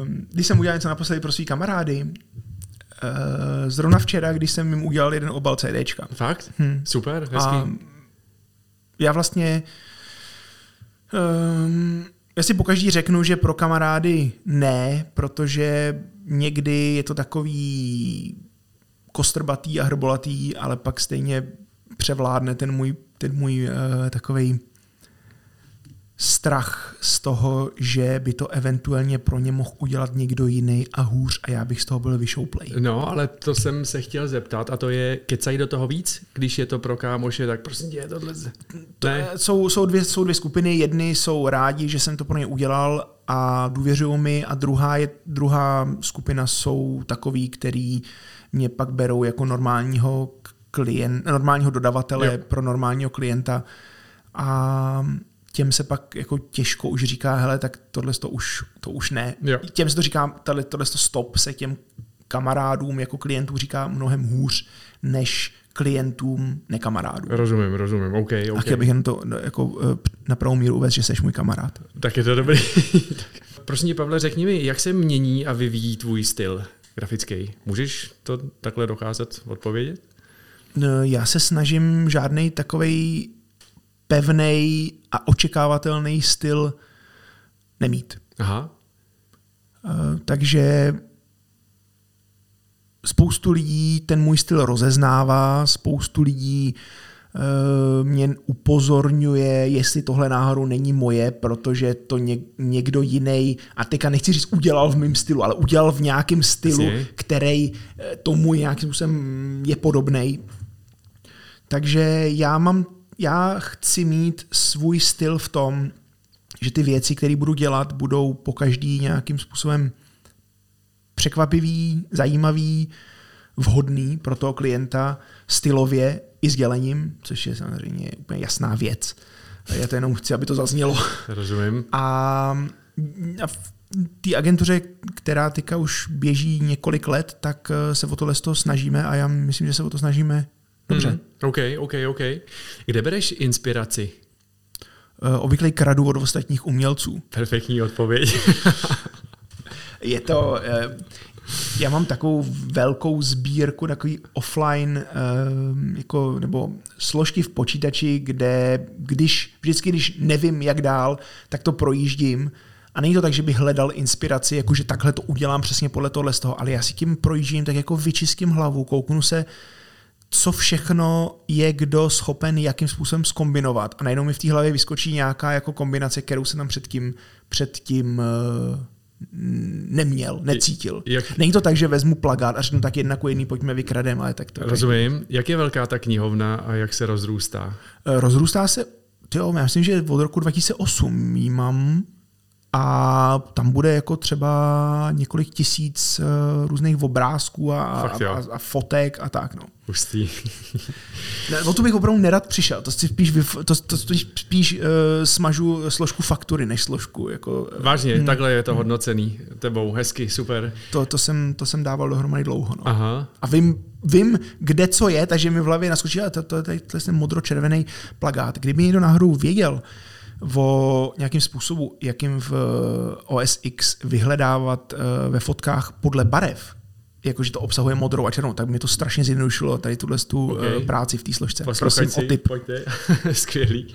Um, když jsem udělal něco naposledy pro svý kamarády, uh, zrovna včera, když jsem jim udělal jeden obal CDčka. Fakt? Hm. Super, hezký. A já vlastně Um, já si pokaždý řeknu, že pro kamarády ne, protože někdy je to takový kostrbatý a hrbolatý, ale pak stejně převládne ten můj, ten můj uh, takový strach z toho, že by to eventuálně pro ně mohl udělat někdo jiný a hůř a já bych z toho byl vyšouplej. No, ale to jsem se chtěl zeptat a to je, kecají do toho víc, když je to pro kámoše, tak prosím tě, tohle... To ne. Jsou, jsou, dvě, jsou dvě skupiny, jedny jsou rádi, že jsem to pro ně udělal a důvěřují mi a druhá, je, druhá skupina jsou takový, který mě pak berou jako normálního klient, normálního dodavatele jo. pro normálního klienta a těm se pak jako těžko už říká, hele, tak tohle to už, to už ne. Jo. Těm se to říká, tohle, tohle to stop se těm kamarádům jako klientů říká mnohem hůř, než klientům nekamarádům. Rozumím, rozumím, OK, OK. A chtěl bych jen to no, jako eh, na pravou míru uvést, že jsi můj kamarád. Tak je to dobrý. Prosím tě, Pavle, řekni mi, jak se mění a vyvíjí tvůj styl grafický? Můžeš to takhle docházet odpovědět? No, já se snažím žádný takový pevný a očekávatelný styl nemít. Aha. Uh, takže spoustu lidí ten můj styl rozeznává, spoustu lidí uh, mě upozorňuje, jestli tohle náhodou není moje, protože to ně, někdo jiný, a teďka nechci říct udělal v mém stylu, ale udělal v nějakém stylu, Jsi? který eh, tomu nějakým způsobem je podobný. Takže já mám já chci mít svůj styl v tom, že ty věci, které budu dělat, budou po každý nějakým způsobem překvapivý, zajímavý, vhodný pro toho klienta stylově i s dělením, což je samozřejmě úplně jasná věc. Já to jenom chci, aby to zaznělo. Rozumím. A, a v té agentuře, která teďka už běží několik let, tak eh, se o tohle snažíme a já myslím, že se o to snažíme Dobře. Hmm. OK, OK, OK. Kde bereš inspiraci? Uh, obvykle kradu od ostatních umělců. Perfektní odpověď. je to... Uh, já mám takovou velkou sbírku takový offline uh, jako, nebo složky v počítači, kde když, vždycky, když nevím, jak dál, tak to projíždím a není to tak, že bych hledal inspiraci, jakože takhle to udělám přesně podle tohle z toho, ale já si tím projíždím, tak jako vyčistím hlavu, kouknu se, uh, co všechno je kdo schopen jakým způsobem skombinovat. A najednou mi v té hlavě vyskočí nějaká jako kombinace, kterou jsem tam předtím, předtím uh, neměl, necítil. Jak... Není to tak, že vezmu plagát a řeknu tak jedna ku jedný, pojďme vykradem, ale tak to... Rozumím. Jak je velká ta knihovna a jak se rozrůstá? Eh, rozrůstá se, tyjo, já myslím, že od roku 2008 jí mám a tam bude jako třeba několik tisíc uh, různých obrázků a, a, a, a fotek a tak. No. Hustý. ne, o to bych opravdu nerad přišel. To si spíš, to, to, to spíš uh, smažu složku faktury, než složku. Jako, uh, Vážně, hmm. takhle je to hodnocený tebou. Hezky, super. To, to, jsem, to jsem dával dohromady dlouho. No. Aha. A vím, vím, kde co je, takže mi v hlavě naskočí, to, to, to, to, to je ten modro-červený plagát. Kdyby někdo náhodou věděl, o nějakým způsobu, jakým v OS X vyhledávat eh, ve fotkách podle barev, jakože to obsahuje modrou a černou, tak mi to strašně zjednodušilo tady tuhle tu eh, okay. práci v té složce. Prosím o tip. Pojďte. Skvělý.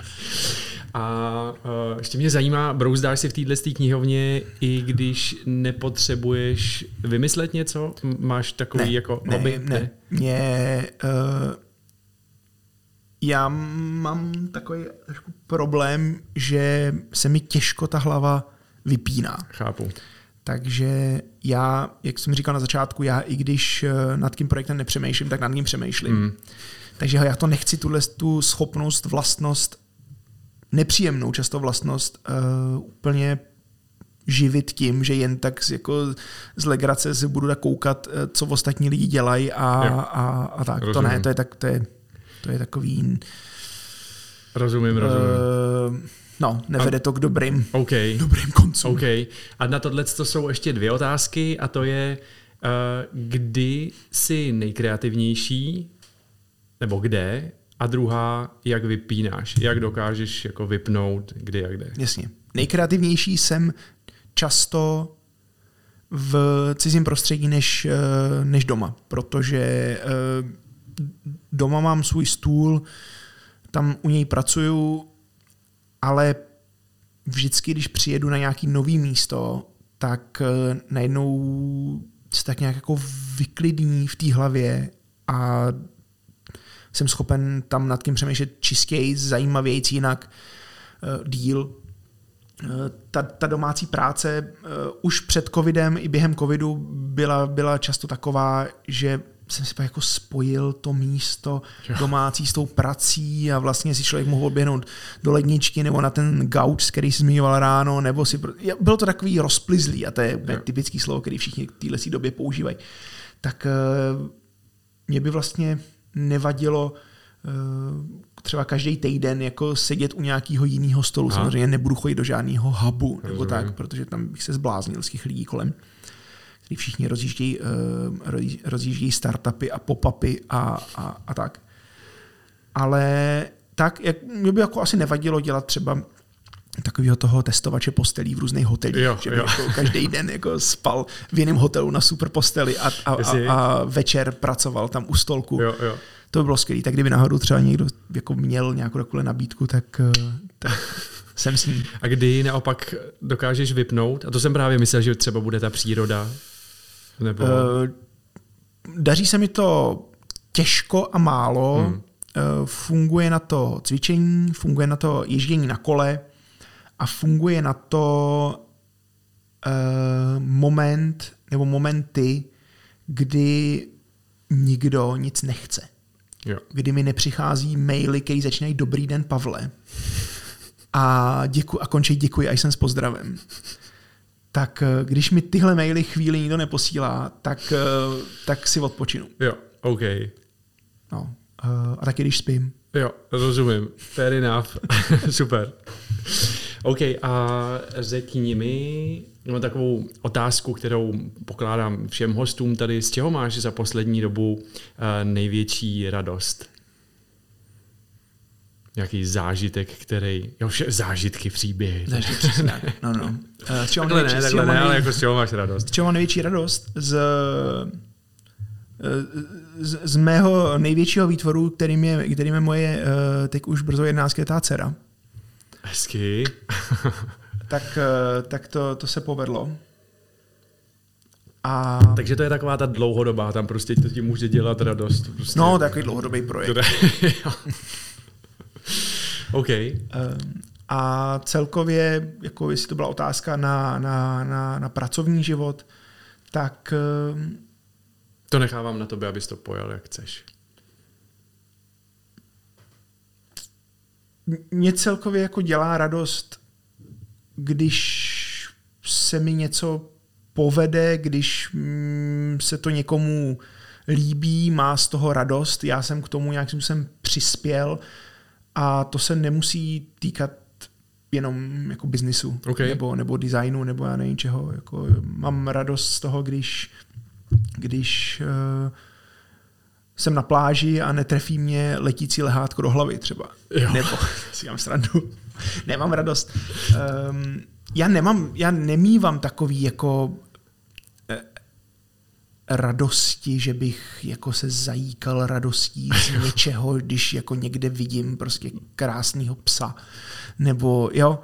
A uh, ještě mě zajímá, brouzdáš si v této knihovně, i když nepotřebuješ vymyslet něco? Máš takový ne, jako ne, hobby? Ne, ne. Mě, uh, já mám takový trošku problém, že se mi těžko ta hlava vypíná. Chápu. Takže já, jak jsem říkal na začátku, já i když eh, nad tím projektem nepřemýšlím, tak nad ním přemýšlím. Mm. Takže já to nechci tuhle tu schopnost, vlastnost, nepříjemnou často vlastnost uh, úplně živit tím, že jen tak jako z legrace si budu tak koukat, eh, co ostatní lidi dělají a, a, a tak. Rozumím. To ne, to je, tak, to je to je takový... Rozumím, rozumím. Uh, no, nevede a, to k dobrým, okay. dobrým koncům. Okay. A na tohle to jsou ještě dvě otázky a to je, uh, kdy jsi nejkreativnější, nebo kde, a druhá, jak vypínáš, jak dokážeš jako vypnout, kdy a kde. Jasně. Nejkreativnější jsem často v cizím prostředí než, eh, než doma, protože doma mám svůj stůl, tam u něj pracuju, ale vždycky, když přijedu na nějaký nový místo, tak eh, najednou se tak nějak jako vyklidní v té hlavě a jsem schopen tam nad tím přemýšlet čistěji, zajímavějíc jinak uh, díl. Uh, ta, ta domácí práce už před covidem i během covidu byla, byla často taková, že jsem si jako spojil to místo domácí s tou prací a vlastně si člověk mohl odběhnout do ledničky nebo na ten gauč, který si zmiňoval ráno, nebo si... Bylo to takový rozplizlý a to je typický slovo, který všichni v téhle době používají. Tak mě by vlastně nevadilo eh, třeba každý týden jako sedět u nějakého jiného stolu. Aha. Samozřejmě nebudu chodit do žádného hubu nebo Rozumím. tak, protože tam bych se zbláznil z těch lidí kolem, kteří všichni rozjíždějí, uh, rozjíždějí startupy a pop-upy a, a, a tak. Ale tak, jak, mě by jako asi nevadilo dělat třeba takového toho testovače postelí v různých hotelích, jo, že by jo. Jako každý den jako spal v jiném hotelu na super posteli a, a, a, a večer pracoval tam u stolku. Jo, jo. To by bylo skvělé. Tak kdyby náhodou třeba někdo jako měl nějakou takovou nabídku, tak, eh, tak jsem s ním. A kdy naopak dokážeš vypnout? A to jsem právě myslel, že třeba bude ta příroda. Nebo... Uh, daří se mi to těžko a málo. Hmm. Uh, funguje na to cvičení, funguje na to ježdění na kole, a funguje na to uh, moment nebo momenty, kdy nikdo nic nechce. Jo. Kdy mi nepřichází maily, který začínají Dobrý den, Pavle. A, děku, a končí děkuji a jsem s pozdravem. Tak eh, když mi tyhle maily chvíli nikdo neposílá, tak, eh, tak si odpočinu. Jo, OK. No. A taky když spím. Jo, rozumím. Fair enough. Super. OK, a řekni mi no, takovou otázku, kterou pokládám všem hostům tady. Z čeho máš za poslední dobu největší radost? Nějaký zážitek, který... Jo, vše, zážitky, příběhy. Zážitky, přesně. No, no. Uh, z čeho takhle největší, ne, takhle ne, ale jako z čeho máš radost? Z čeho mám největší radost? Z, z, z mého největšího výtvoru, kterým je, kterým je moje uh, teď už brzo jedenáctletá dcera. Hezky. tak eh, tak to, to se povedlo. A... Takže to je taková ta dlouhodobá, tam prostě to ti může dělat radost. Prostě. No, takový dlouhodobý projekt. OK. Um, a celkově, jako jestli to byla otázka na, na, na, na pracovní život, tak... Um, to nechávám na tobě, abys to pojal, jak chceš. mě celkově jako dělá radost, když se mi něco povede, když mm, se to někomu líbí, má z toho radost, já jsem k tomu nějakým způsobem přispěl a to se nemusí týkat jenom jako biznisu okay. nebo, nebo designu nebo já nevím čeho. Jako, mám radost z toho, když, když uh, jsem na pláži a netrefí mě letící lehátko do hlavy třeba. Jo. Nebo si mám srandu. nemám radost. Um, já nemám, já nemývám takový jako radosti, že bych jako se zajíkal radostí z něčeho, když jako někde vidím prostě krásného psa. Nebo jo,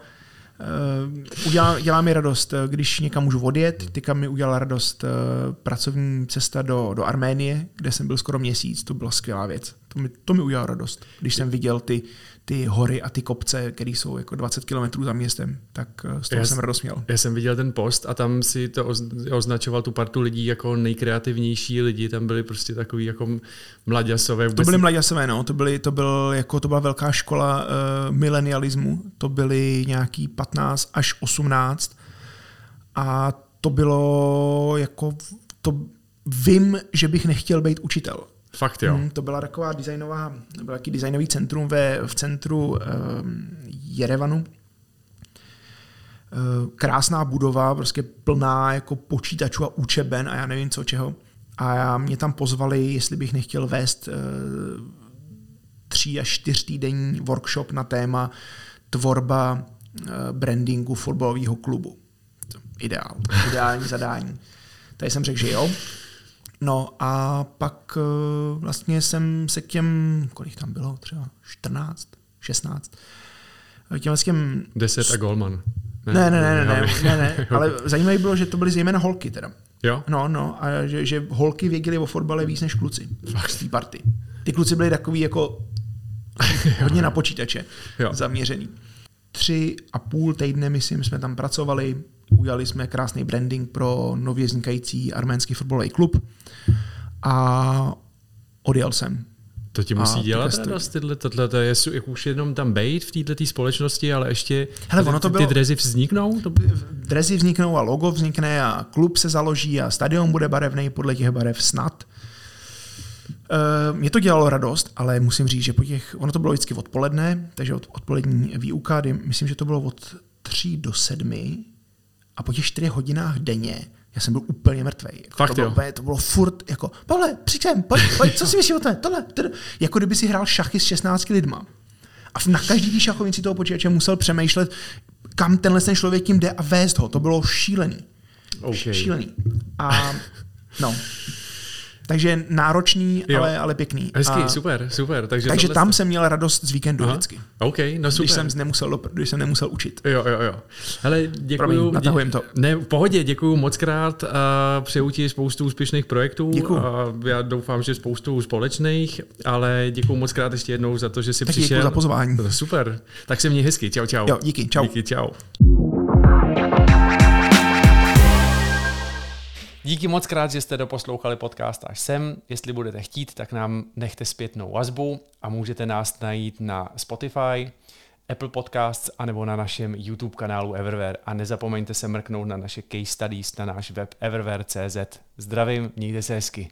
Uh, udělá, dělá mi radost, eh, když někam můžu odjet. Teďka mi udělala radost uh, pracovní cesta do, do Arménie, kde jsem byl skoro měsíc. To byla skvělá věc. To mi, to mi udělalo radost, když jsem viděl ty, ty hory a ty kopce, které jsou jako 20 kilometrů za městem, tak z toho já, jsem radost měl. Já jsem viděl ten post a tam si to označoval tu partu lidí jako nejkreativnější lidi, tam byli prostě takový jako mladěsové. To byly mladěsové, no, to, byly, to, byl, jako, to byla velká škola uh, milenialismu, to byly nějaký 15 až 18 a to bylo jako, to vím, že bych nechtěl být učitel. Fakt jo. Hmm, to byla taková designová, byl taký designový centrum ve, v centru um, Jerevanu. Uh, krásná budova, prostě plná jako počítačů a učeben a já nevím co čeho. A já, mě tam pozvali, jestli bych nechtěl vést uh, tří až čtyř týdenní workshop na téma tvorba uh, brandingu fotbalového klubu. Ideál, ideální zadání. Tady jsem řekl, že jo. No a pak uh, vlastně jsem se k těm, kolik tam bylo, třeba 14, 16, těm, těm 10 a Goldman. Ne, ne, ne, ne, ne, ne, ne, ale zajímavé bylo, že to byly zejména holky teda. Jo? No, no, a že, že holky věděly o fotbale víc než kluci z té party. Ty kluci byli takový jako hodně na počítače Jo. zaměřený. Tři a půl týdne, myslím, jsme tam pracovali, udělali jsme krásný branding pro nově vznikající arménský fotbalový klub a odjel jsem. To ti A musí teďka dělat radost, tyhle, tohle, to je jak už jenom tam bejt v této společnosti, ale ještě Hele, ono to ty, bylo- ty drezy vzniknou? To, Drezy vzniknou a logo vznikne a klub se založí a stadion bude barevný podle těch barev snad. Eh, Mě to dělalo radost, ale musím říct, že po těch, ono to bylo vždycky odpoledne, takže od, odpolední výuka, kdy myslím, že to bylo od 3 do 7 a po těch 4 hodinách denně já jsem byl úplně mrtvý. Jako Fakt to, bylo, jo? úplně- to bylo furt jako, Pavle, přijď sem, pojď, pojď, co si myslíš o tom? Tohle, tohle. Jako kdyby si hrál šachy s 16 lidma. A na každý té šachovnici toho počítače musel přemýšlet, kam tenhle ten člověk tím jde a vést ho. To bylo šílený. OK. Šílený. A no. Takže náročný, Jo. ale, ale pěkný. Hezký, a, super, super. Takže, takže tam jsem měl radost z víkendu Aha. vždycky. OK, no super. Když jsem, nemusel, když jsem nemusel učit. Jo, jo, jo. Hele, děkuju. Promiň, natahujem to. Ne, v pohodě, děkuju moc krát a přeju ti spoustu úspěšných projektů. Děkuju. A já doufám, že spoustu společných, ale děkuju moc krát ještě jednou za to, že jsi Tak přišel. děkuji za pozvání. Super. Tak se měj hezky. Čau, čau. Jo, díky, čau. Díky, čau. Díky moc krát, že jste doposlouchali podcast až sem. Jestli budete chtít, tak nám nechte zpětnou vazbu a můžete nás najít na Spotify, Apple Podcasts anebo na našem YouTube kanálu Everware. A nezapomeňte se mrknout na naše case studies na náš web everware.cz. Zdravím, mějte se hezky.